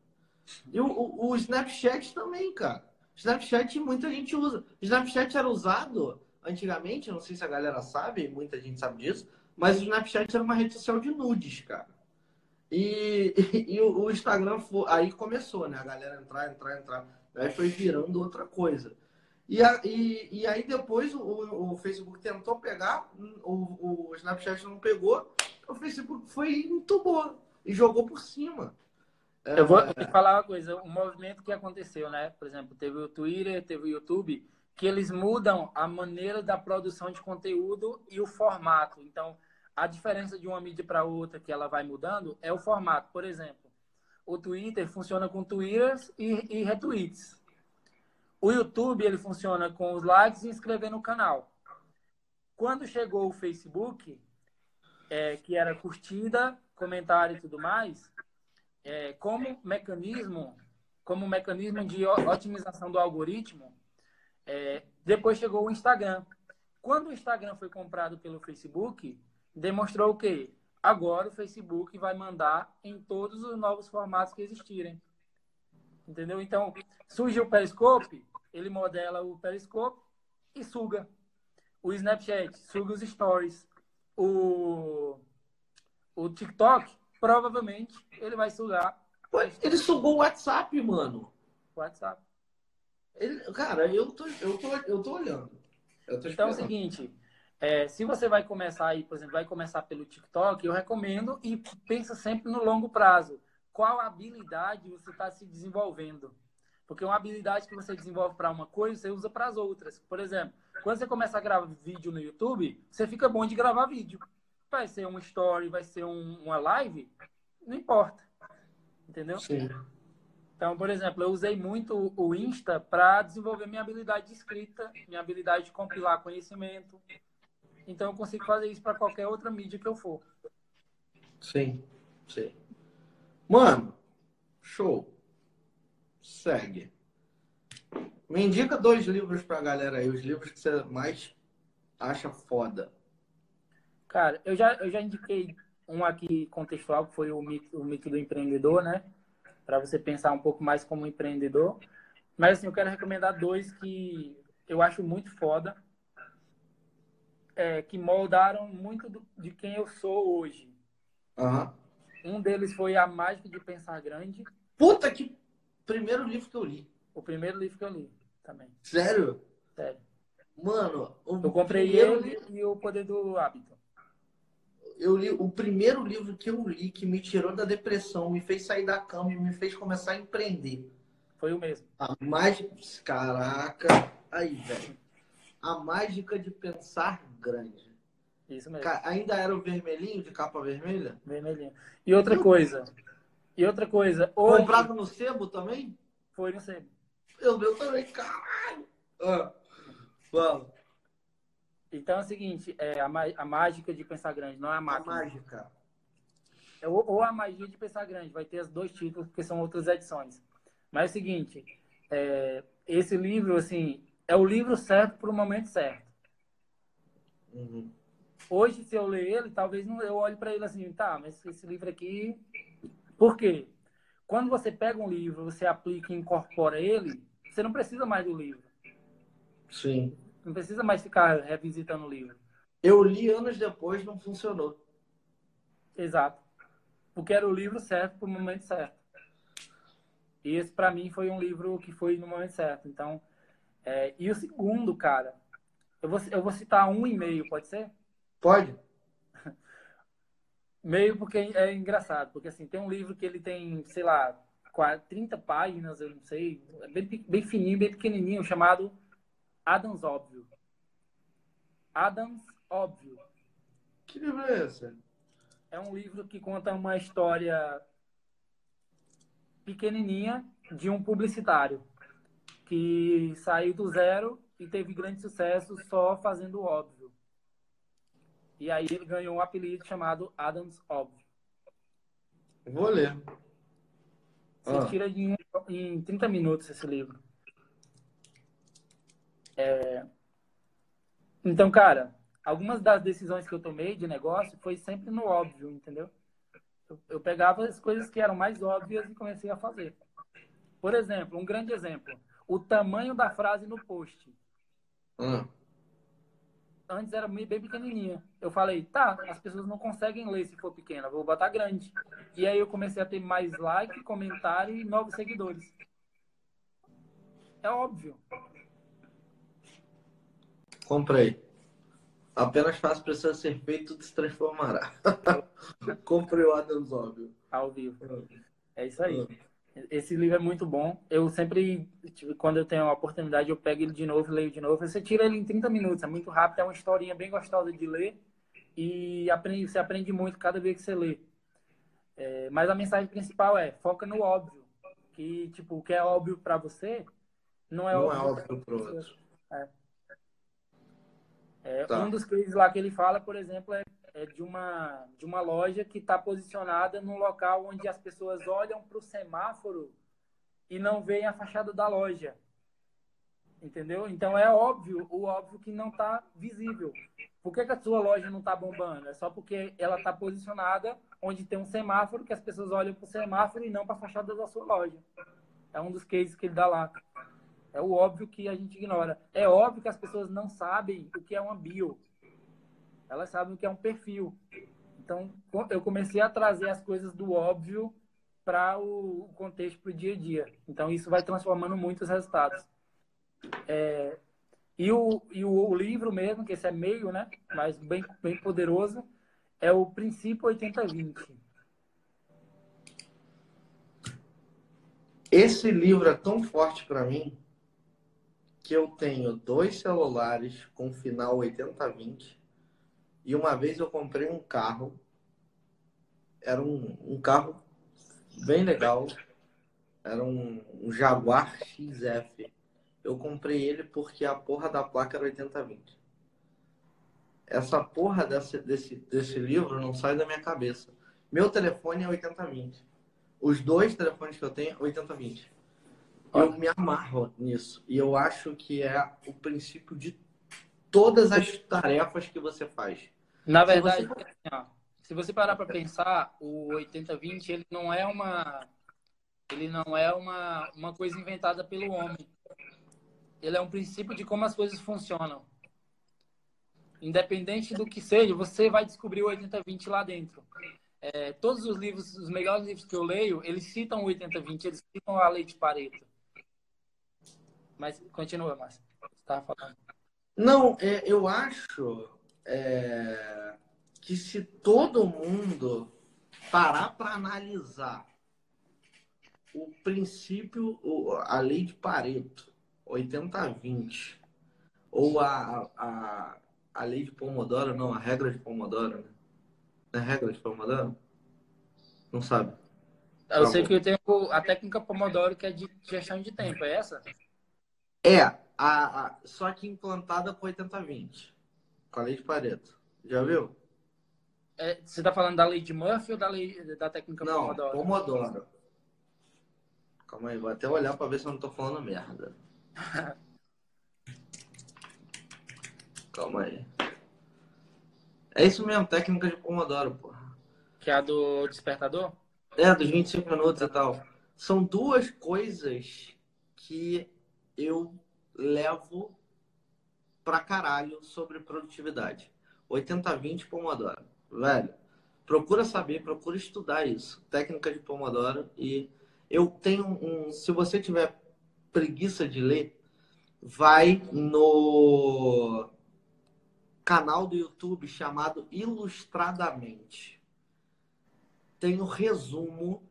E o, o, Snapchat também, cara. Snapchat muita gente usa. Snapchat era usado antigamente, não sei se a galera sabe, muita gente sabe disso, mas o Snapchat era uma rede social de nudes, cara. E, e, e o, Instagram foi, aí começou, né? A galera entrar, entrar, entrar. Aí foi virando outra coisa. E, a, e, e aí depois o, o Facebook tentou pegar, o, o Snapchat não pegou, o Facebook foi e entubou e jogou por cima. Eu vou te falar uma coisa, o movimento que aconteceu, né? Por exemplo, teve o Twitter, teve o YouTube, que eles mudam a maneira da produção de conteúdo e o formato. Então, a diferença de uma mídia para outra que ela vai mudando é o formato. Por exemplo, o Twitter funciona com twitters e, e retweets. O YouTube ele funciona com os likes e inscrever no canal. Quando chegou o Facebook, é, que era curtida, comentário e tudo mais, é, como mecanismo, como mecanismo de otimização do algoritmo, é, depois chegou o Instagram. Quando o Instagram foi comprado pelo Facebook, demonstrou o quê? Agora o Facebook vai mandar em todos os novos formatos que existirem. Entendeu? Então, surge o Periscope, ele modela o Periscope e suga. O Snapchat suga os stories. O, o TikTok, provavelmente, ele vai sugar. Ele sugou o WhatsApp, mano. WhatsApp. Ele, cara, eu tô, eu tô, eu tô olhando. Eu tô então é o seguinte, é, se você vai começar aí, por exemplo, vai começar pelo TikTok, eu recomendo e pensa sempre no longo prazo. Qual habilidade você está se desenvolvendo? Porque uma habilidade que você desenvolve para uma coisa, você usa para as outras. Por exemplo, quando você começa a gravar vídeo no YouTube, você fica bom de gravar vídeo. Vai ser uma story, vai ser um, uma live, não importa. Entendeu? Sim. Então, por exemplo, eu usei muito o Insta para desenvolver minha habilidade de escrita, minha habilidade de compilar conhecimento, então eu consigo fazer isso para qualquer outra mídia que eu for. Sim, sim. Mano, show. Segue. Me indica dois livros pra galera aí, os livros que você mais acha foda. Cara, eu já, eu já indiquei um aqui contextual, que foi o mito, o mito do empreendedor, né? Para você pensar um pouco mais como empreendedor. Mas assim, eu quero recomendar dois que eu acho muito foda é, que moldaram muito do, de quem eu sou hoje. Aham. Um deles foi A Mágica de Pensar Grande, Puta que primeiro livro que eu li. o primeiro livro que eu li também. Sério? Sério. Mano, o Eu comprei primeiro ele e O Poder do Hábito. eu li o primeiro livro que eu li que me tirou da depressão, me fez sair da cama e me fez começar a empreender. Foi o mesmo. A mágica. Caraca. Aí, velho. A mágica de pensar grande. Isso mesmo. Ainda era o vermelhinho de capa vermelha? Vermelhinho. E outra coisa. E outra coisa. Hoje Comprado no sebo também? foi no sebo. Eu meu também, caralho. Ah, fala. Então é o seguinte, é a, a mágica de pensar grande, não é a A máquina. mágica. É Ou, ou a magia de pensar grande, vai ter os dois títulos, porque são outras edições. Mas é o seguinte, é, esse livro, assim, é o livro certo para o momento certo. Uhum. Hoje, se eu ler ele, talvez não, eu olhe para ele assim, tá, mas esse livro aqui. Por quê? Quando você pega um livro, você aplica e incorpora ele, você não precisa mais do livro. Sim. Não precisa mais ficar revisitando o livro. Eu li anos depois, não funcionou. Exato. Porque era o livro certo para o momento certo. E esse, para mim, foi um livro que foi no momento certo. Então, é, e o segundo, cara, eu vou, eu vou citar um e meio, pode ser? Pode? [laughs] Meio porque é engraçado, porque assim, tem um livro que ele tem, sei lá, 40, 30 páginas, eu não sei, é bem, bem fininho, bem pequenininho, chamado Adams Óbvio. Adams Óbvio. Que livro é esse? É um livro que conta uma história pequenininha de um publicitário que saiu do zero e teve grande sucesso só fazendo o óbvio. E aí ele ganhou um apelido chamado Adams Óbvio. Vou ler. Você Ah. tira em, em 30 minutos esse livro. É, Então, cara, algumas das decisões que eu tomei de negócio foi sempre no óbvio, entendeu? Eu, eu pegava as coisas que eram mais óbvias e comecei a fazer. Por exemplo, um grande exemplo. O tamanho da frase no post. Ah. Antes era bem pequenininha. Eu falei, tá, as pessoas não conseguem ler se for pequena, vou botar grande. E aí eu comecei a ter mais like, comentário e novos seguidores. É óbvio. Comprei. Apenas fácil precisa ser feito, tudo se transformará. [laughs] Comprei o Adams óbvio. ao vivo. É isso aí. Esse livro é muito bom. Eu sempre, tipo, quando eu tenho a oportunidade, eu pego ele de novo, leio de novo. Você tira ele em 30 minutos, é muito rápido, é uma historinha bem gostosa de ler e aprende, você aprende muito cada vez que você lê. É, mas a mensagem principal é foca no óbvio, que tipo o que é óbvio para você não é Não óbvio, é outra outro. pessoa. É, Tá. Um dos cases lá que ele fala, por exemplo, é, é de, uma, de uma loja que está posicionada num local onde as pessoas olham para o semáforo e não veem a fachada da loja. Entendeu? Então é óbvio, o óbvio que não está visível. Por que, que a sua loja não está bombando? É só porque ela está posicionada onde tem um semáforo que as pessoas olham para o semáforo e não para a fachada da sua loja. É um dos cases que ele dá lá. É o óbvio que a gente ignora. É óbvio que as pessoas não sabem o que é uma bio. Elas sabem o que é um perfil. Então, eu comecei a trazer as coisas do óbvio para o o contexto, para o dia a dia. Então, isso vai transformando muito os resultados. É, e o, e o, o livro mesmo, que esse é meio, né? Mas bem, bem poderoso, é o Princípio 80-20. Esse livro é tão forte para mim que eu tenho dois celulares com final 8020 e uma vez eu comprei um carro. Era um, um carro bem legal. Era um, um Jaguar XF. Eu comprei ele porque a porra da placa era 8020. Essa porra desse, desse, desse livro não sai da minha cabeça. Meu telefone é 8020. Os dois telefones que eu tenho é 8020. Eu me amarro nisso. E eu acho que é o princípio de todas as tarefas que você faz. Na Se verdade, você- assim, ó, se você parar para pensar, o 80-20 ele não é uma ele não é uma, uma coisa inventada pelo homem. Ele é um princípio de como as coisas funcionam. independente do que seja, você vai descobrir o 80-20 lá dentro. É, todos os livros, os melhores livros que eu leio, eles citam o 80-20, eles citam a lei de Pareto. Mas continua, Márcio. Você estava falando. Não, é, eu acho é, que se todo mundo parar para analisar o princípio, a lei de Pareto, 80-20, ou a, a, a lei de Pomodoro, não, a regra de Pomodoro, né? Não é regra de Pomodoro? Não sabe? Eu sei que eu tenho a técnica Pomodoro, que é de gestão de tempo, é essa? É, a, a, só que implantada com 80-20, com a lei de Pareto. Já viu? É, você está falando da lei de Murphy ou da lei da técnica não, Pomodoro? Pomodoro. Calma aí, vou até olhar para ver se eu não estou falando merda. [laughs] Calma aí. É isso mesmo, técnica de Pomodoro, porra. Que é a do despertador? É, dos 25 minutos e tal. São duas coisas que eu levo pra caralho sobre produtividade. 80-20 Pomodoro. Velho, procura saber, procura estudar isso. Técnica de Pomodoro. E eu tenho um. Se você tiver preguiça de ler, vai no canal do YouTube chamado Ilustradamente. Tem o um resumo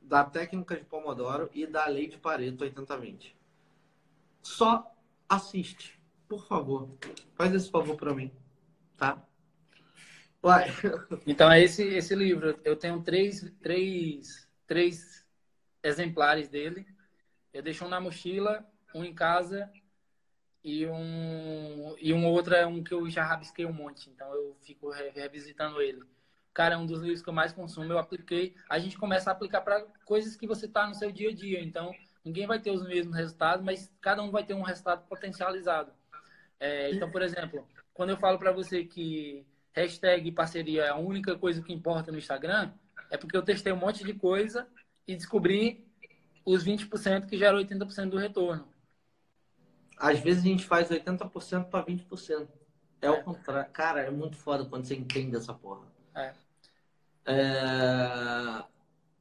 da técnica de Pomodoro e da lei de Pareto 80-20. Só assiste, por favor. Faz esse favor para mim, tá? Vai. Então é esse esse livro. Eu tenho três, três, três exemplares dele. Eu deixo um na mochila, um em casa e um e um outro é um que eu já rabisquei um monte, então eu fico revisitando ele. Cara, é um dos livros que eu mais consumo. Eu apliquei. A gente começa a aplicar para coisas que você tá no seu dia a dia. Então, ninguém vai ter os mesmos resultados, mas cada um vai ter um resultado potencializado. É, então, por exemplo, quando eu falo para você que hashtag parceria é a única coisa que importa no Instagram, é porque eu testei um monte de coisa e descobri os 20% que geram 80% do retorno às vezes a gente faz 80% para 20%. É, é o contrário. Cara, é muito foda quando você entende essa porra. É. é...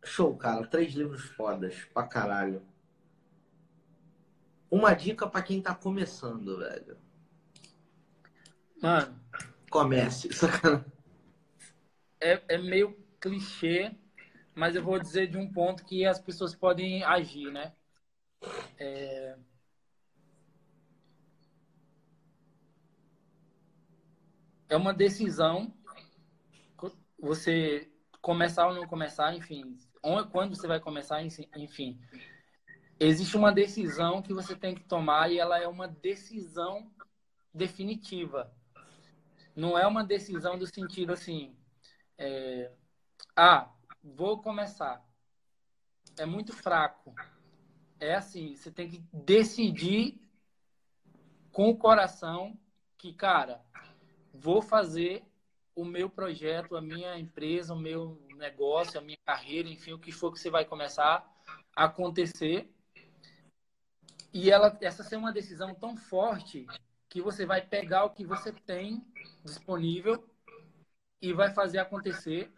Show, cara. Três livros fodas pra caralho. Uma dica para quem tá começando, velho. Mano. Comece. É, é meio clichê, mas eu vou dizer de um ponto que as pessoas podem agir, né? É é uma decisão você começar ou não começar, enfim, quando você vai começar, enfim. Existe uma decisão que você tem que tomar e ela é uma decisão definitiva. Não é uma decisão do sentido assim, é, ah, vou começar. É muito fraco. É assim, você tem que decidir com o coração que, cara, vou fazer o meu projeto, a minha empresa, o meu negócio, a minha carreira, enfim, o que for que você vai começar a acontecer. E ela, essa ser uma decisão tão forte que você vai pegar o que você tem disponível e vai fazer acontecer.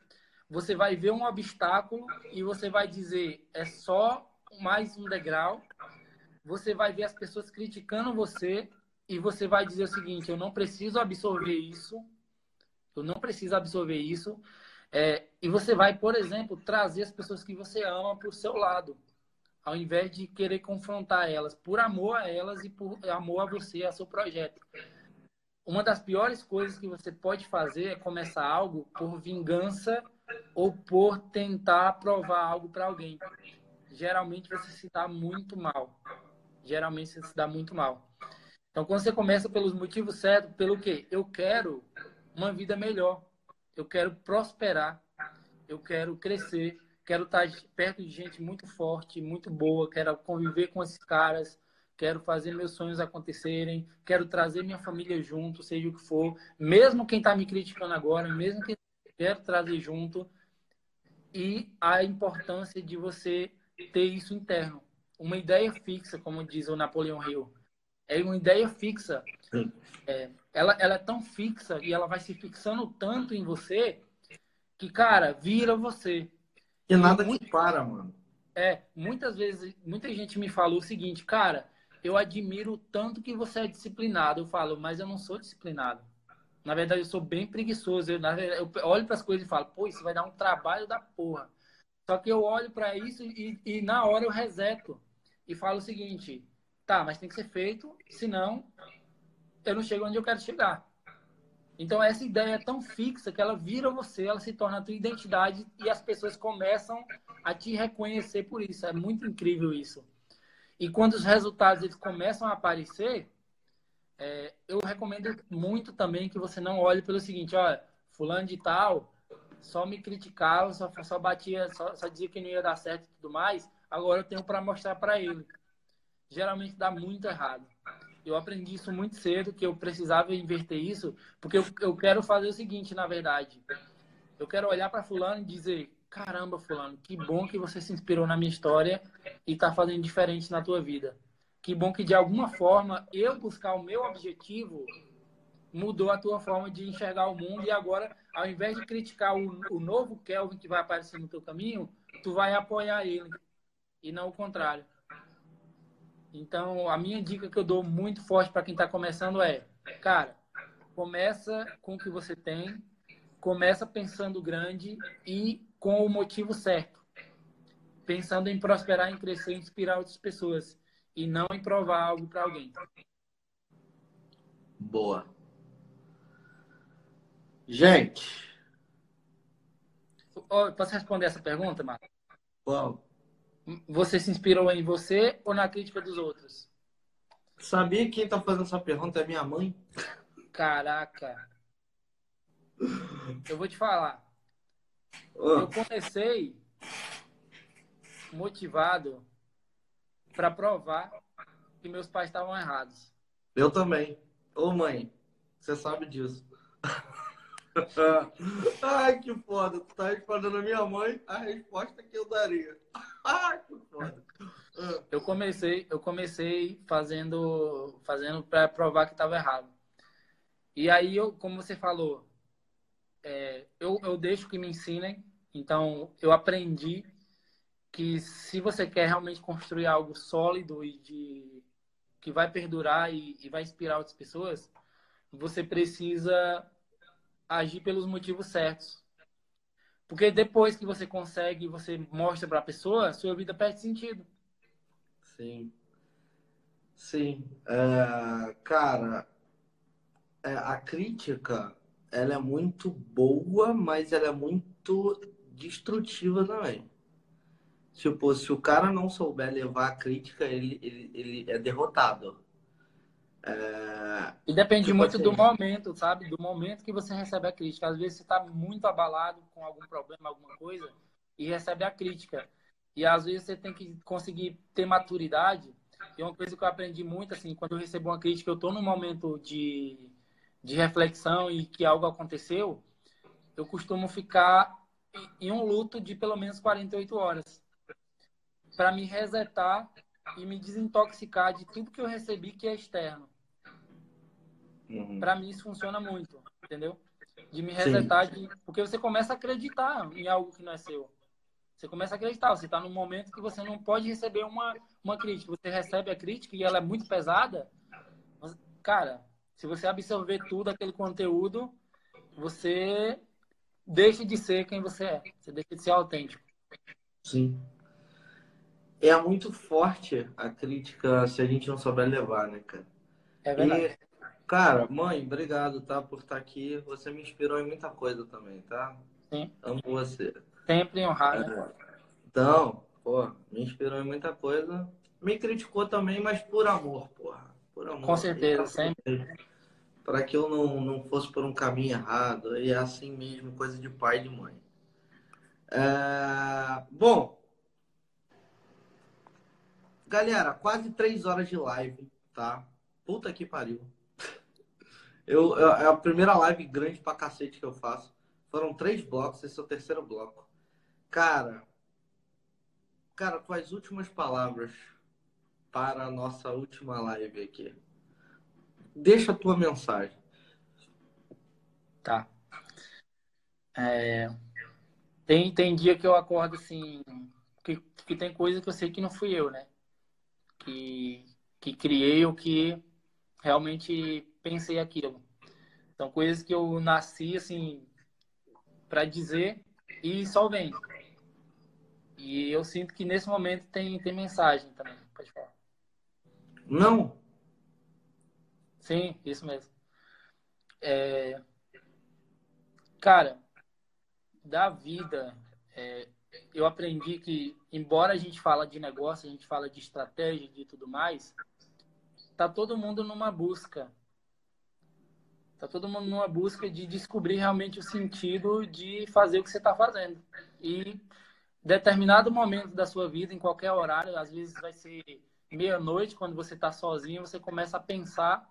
Você vai ver um obstáculo e você vai dizer é só mais um degrau. Você vai ver as pessoas criticando você e você vai dizer o seguinte: eu não preciso absorver isso, eu não preciso absorver isso. É, e você vai, por exemplo, trazer as pessoas que você ama para o seu lado, ao invés de querer confrontar elas, por amor a elas e por amor a você, a seu projeto. Uma das piores coisas que você pode fazer é começar algo por vingança ou por tentar provar algo para alguém. Geralmente você se dá muito mal. Geralmente você se dá muito mal. Então, quando você começa pelos motivos certos, pelo quê? Eu quero uma vida melhor. Eu quero prosperar. Eu quero crescer. Quero estar perto de gente muito forte, muito boa. Quero conviver com esses caras. Quero fazer meus sonhos acontecerem. Quero trazer minha família junto, seja o que for. Mesmo quem está me criticando agora, mesmo quem quero trazer junto. E a importância de você ter isso interno. Uma ideia fixa, como diz o Napoleão Hill é uma ideia fixa. É, ela, ela é tão fixa e ela vai se fixando tanto em você que, cara, vira você. E nada muito, para, mano. É, muitas vezes, muita gente me falou o seguinte, cara, eu admiro tanto que você é disciplinado. Eu falo, mas eu não sou disciplinado. Na verdade, eu sou bem preguiçoso. Eu, eu olho para as coisas e falo, pô, isso vai dar um trabalho da porra. Só que eu olho para isso e, e, na hora eu reseto e falo o seguinte: tá, mas tem que ser feito, senão eu não chego onde eu quero chegar. Então, essa ideia é tão fixa que ela vira você, ela se torna a tua identidade e as pessoas começam a te reconhecer por isso. É muito incrível isso. E quando os resultados eles começam a aparecer, é, eu recomendo muito também que você não olhe pelo seguinte, olha, fulano de tal só me criticava, só, só batia, só, só dizia que não ia dar certo e tudo mais, agora eu tenho para mostrar para ele. Geralmente dá muito errado. Eu aprendi isso muito cedo, que eu precisava inverter isso, porque eu, eu quero fazer o seguinte, na verdade. Eu quero olhar para fulano e dizer, caramba, fulano, que bom que você se inspirou na minha história e está fazendo diferente na tua vida. Que bom que de alguma forma eu buscar o meu objetivo mudou a tua forma de enxergar o mundo e agora, ao invés de criticar o, o novo Kelvin que vai aparecer no teu caminho, tu vai apoiar ele e não o contrário. Então, a minha dica que eu dou muito forte para quem está começando é, cara, começa com o que você tem, começa pensando grande e com o motivo certo, pensando em prosperar, em crescer, em inspirar outras pessoas e não em provar algo para alguém. Boa. Gente. Posso responder essa pergunta, Marcos? Qual? Você se inspirou em você ou na crítica dos outros? Sabia que quem tá fazendo essa pergunta é minha mãe? Caraca. Eu vou te falar. Eu comecei motivado para provar que meus pais estavam errados. Eu também. Ô mãe, você sabe disso. [laughs] Ai, que foda. Tu tá respondendo a minha mãe a resposta que eu daria. Foda. Eu comecei, eu comecei fazendo, fazendo para provar que estava errado. E aí, eu, como você falou, é, eu, eu deixo que me ensinem. Então, eu aprendi que se você quer realmente construir algo sólido e de que vai perdurar e, e vai inspirar outras pessoas, você precisa agir pelos motivos certos. Porque depois que você consegue, você mostra para a pessoa, sua vida perde sentido. Sim. Sim. É, cara, é, a crítica, ela é muito boa, mas ela é muito destrutiva também. Tipo, se o cara não souber levar a crítica, ele, ele, ele é derrotado. É... E depende tipo muito assim... do momento, sabe? Do momento que você recebe a crítica. Às vezes você está muito abalado com algum problema, alguma coisa, e recebe a crítica. E às vezes você tem que conseguir ter maturidade. E uma coisa que eu aprendi muito, assim, quando eu recebo uma crítica, eu estou num momento de, de reflexão e que algo aconteceu, eu costumo ficar em um luto de pelo menos 48 horas para me resetar e me desintoxicar de tudo que eu recebi que é externo. Uhum. Para mim isso funciona muito, entendeu? De me resetar, de... porque você começa a acreditar em algo que não é seu. Você começa a acreditar, você está num momento que você não pode receber uma, uma crítica. Você recebe a crítica e ela é muito pesada. Mas, cara, se você absorver tudo aquele conteúdo, você deixa de ser quem você é. Você deixa de ser autêntico. Sim. É muito forte a crítica se a gente não souber levar, né, cara? É verdade. E Cara, mãe, obrigado, tá, por estar aqui. Você me inspirou em muita coisa também, tá? Sim. Amo você. Sempre honrado. É. Então, pô, me inspirou em muita coisa. Me criticou também, mas por amor, porra. Por amor. Com certeza, sempre. Para que eu não, não fosse por um caminho errado. E é assim mesmo, coisa de pai e de mãe. É... Bom, galera, quase três horas de live, tá? Puta que pariu. Eu, é a primeira live grande pra cacete que eu faço. Foram três blocos, esse é o terceiro bloco. Cara, cara, tuas últimas palavras para a nossa última live aqui. Deixa a tua mensagem. Tá. É, tem, tem dia que eu acordo assim, que, que tem coisa que eu sei que não fui eu, né? Que, que criei ou que realmente pensei aquilo. São coisas que eu nasci assim para dizer e só vem. E eu sinto que nesse momento tem, tem mensagem também. Pode falar. Não. Sim, isso mesmo. É... Cara, da vida, é, eu aprendi que, embora a gente fala de negócio, a gente fala de estratégia, de tudo mais, tá todo mundo numa busca. Tá todo mundo numa busca de descobrir realmente o sentido de fazer o que você está fazendo. E determinado momento da sua vida, em qualquer horário, às vezes vai ser meia-noite, quando você está sozinho, você começa a pensar,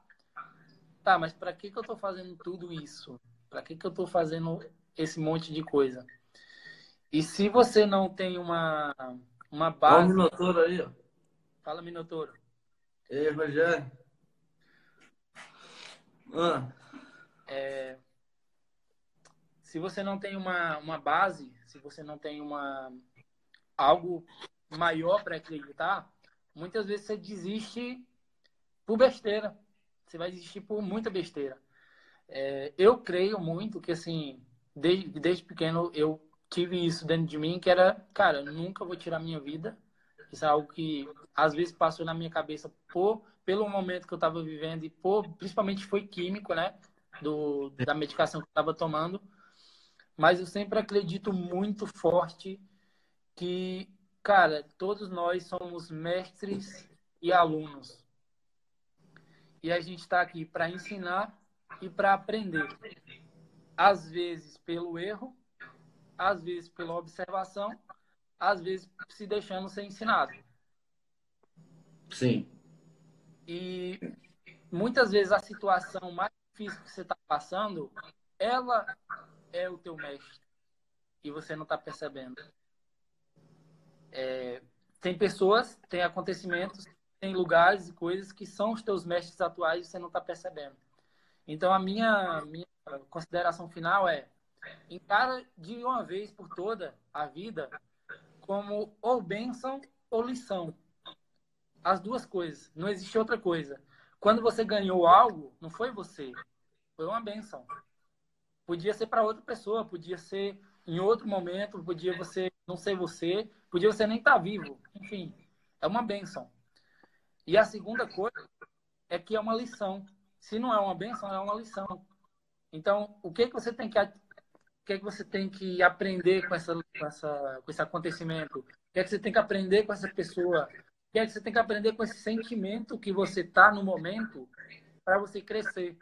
tá, mas para que, que eu estou fazendo tudo isso? Para que, que eu estou fazendo esse monte de coisa? E se você não tem uma, uma base... Fala, Minotouro aí, ó. Fala, Minotouro. Ei, Rogério. Ah. É, se você não tem uma, uma base, se você não tem uma algo maior para acreditar, muitas vezes você desiste por besteira. Você vai desistir por muita besteira. É, eu creio muito que, assim, desde, desde pequeno eu tive isso dentro de mim, que era, cara, nunca vou tirar minha vida. Isso é algo que às vezes passou na minha cabeça por, pelo momento que eu estava vivendo e por, principalmente foi químico, né? Do, da medicação que eu estava tomando. Mas eu sempre acredito muito forte que, cara, todos nós somos mestres e alunos. E a gente está aqui para ensinar e para aprender. Às vezes pelo erro, às vezes pela observação, às vezes se deixando ser ensinado. Sim. E muitas vezes a situação mais difícil que você está passando, ela é o teu mestre. E você não está percebendo. É, tem pessoas, tem acontecimentos, tem lugares e coisas que são os teus mestres atuais e você não está percebendo. Então, a minha, minha consideração final é: encara de uma vez por toda a vida como ou bênção ou lição. As duas coisas. Não existe outra coisa. Quando você ganhou algo, não foi você, foi uma benção. Podia ser para outra pessoa, podia ser em outro momento, podia você não ser você, podia você nem estar tá vivo. Enfim, é uma benção. E a segunda coisa é que é uma lição. Se não é uma benção, é uma lição. Então, o que que você tem que o que que você tem que aprender com essa, com essa com esse acontecimento? O que é que você tem que aprender com essa pessoa? O que é que você tem que aprender com esse sentimento que você está no momento para você crescer?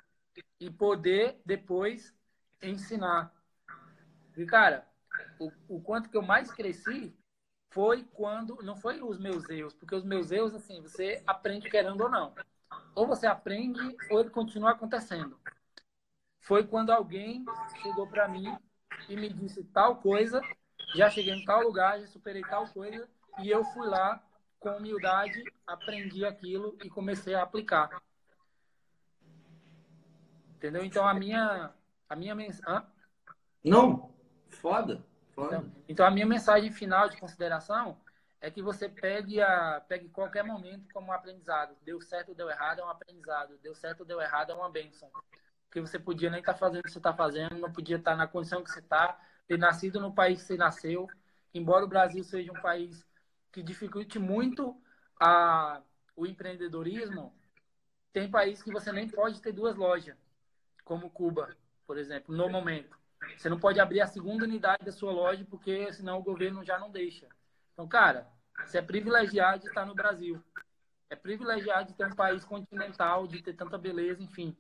E poder depois ensinar. E, cara, o, o quanto que eu mais cresci foi quando. Não foi os meus erros, porque os meus erros, assim, você aprende querendo ou não. Ou você aprende, ou ele continua acontecendo. Foi quando alguém chegou para mim e me disse tal coisa, já cheguei em tal lugar, já superei tal coisa, e eu fui lá com humildade, aprendi aquilo e comecei a aplicar. Entendeu? Então a minha a minha mensagem Não, foda. foda. Então, então, a minha mensagem final de consideração é que você pegue a pegue qualquer momento como um aprendizado. Deu certo ou deu errado é um aprendizado. Deu certo ou deu errado é uma bênção. Porque você podia nem estar tá fazendo o que você está fazendo, não podia estar tá na condição que você está, ter nascido no país que você nasceu. Embora o Brasil seja um país que dificulte muito a, o empreendedorismo, tem país que você nem pode ter duas lojas como Cuba, por exemplo, no momento. Você não pode abrir a segunda unidade da sua loja porque senão o governo já não deixa. Então, cara, você é privilegiado de estar no Brasil. É privilegiado de ter um país continental, de ter tanta beleza, enfim.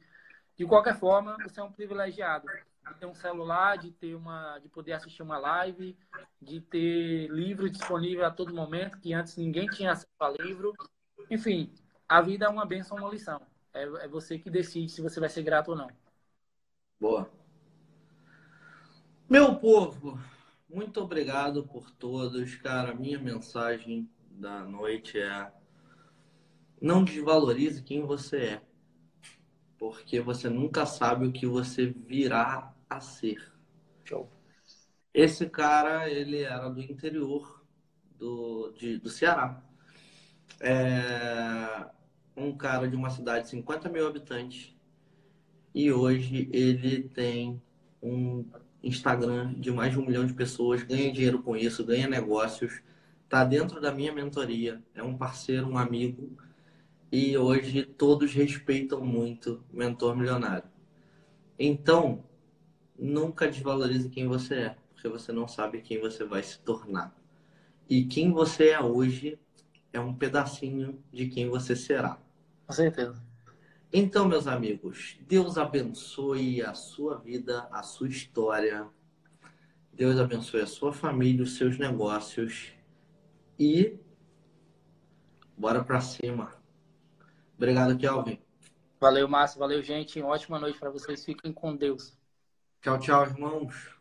De qualquer forma, você é um privilegiado de ter um celular, de ter uma, de poder assistir uma live, de ter livro disponível a todo momento, que antes ninguém tinha acesso a livro. Enfim, a vida é uma benção, uma lição. É, é você que decide se você vai ser grato ou não. Boa. Meu povo, muito obrigado por todos. Cara, minha mensagem da noite é: não desvalorize quem você é. porque você nunca sabe o que você virá a ser. Show. Esse cara, ele era do interior do, de, do Ceará. É um cara de uma cidade de 50 mil habitantes e hoje ele tem um Instagram de mais de um milhão de pessoas, ganha dinheiro com isso, ganha negócios, está dentro da minha mentoria, é um parceiro, um amigo e hoje todos respeitam muito o mentor milionário. Então, nunca desvalorize quem você é, porque você não sabe quem você vai se tornar. E quem você é hoje é um pedacinho de quem você será. Com certeza. Então, meus amigos, Deus abençoe a sua vida, a sua história. Deus abençoe a sua família, os seus negócios. E bora pra cima. Obrigado, Kelvin. Valeu, Márcio. Valeu, gente. Ótima noite para vocês. Fiquem com Deus. Tchau, tchau, irmãos.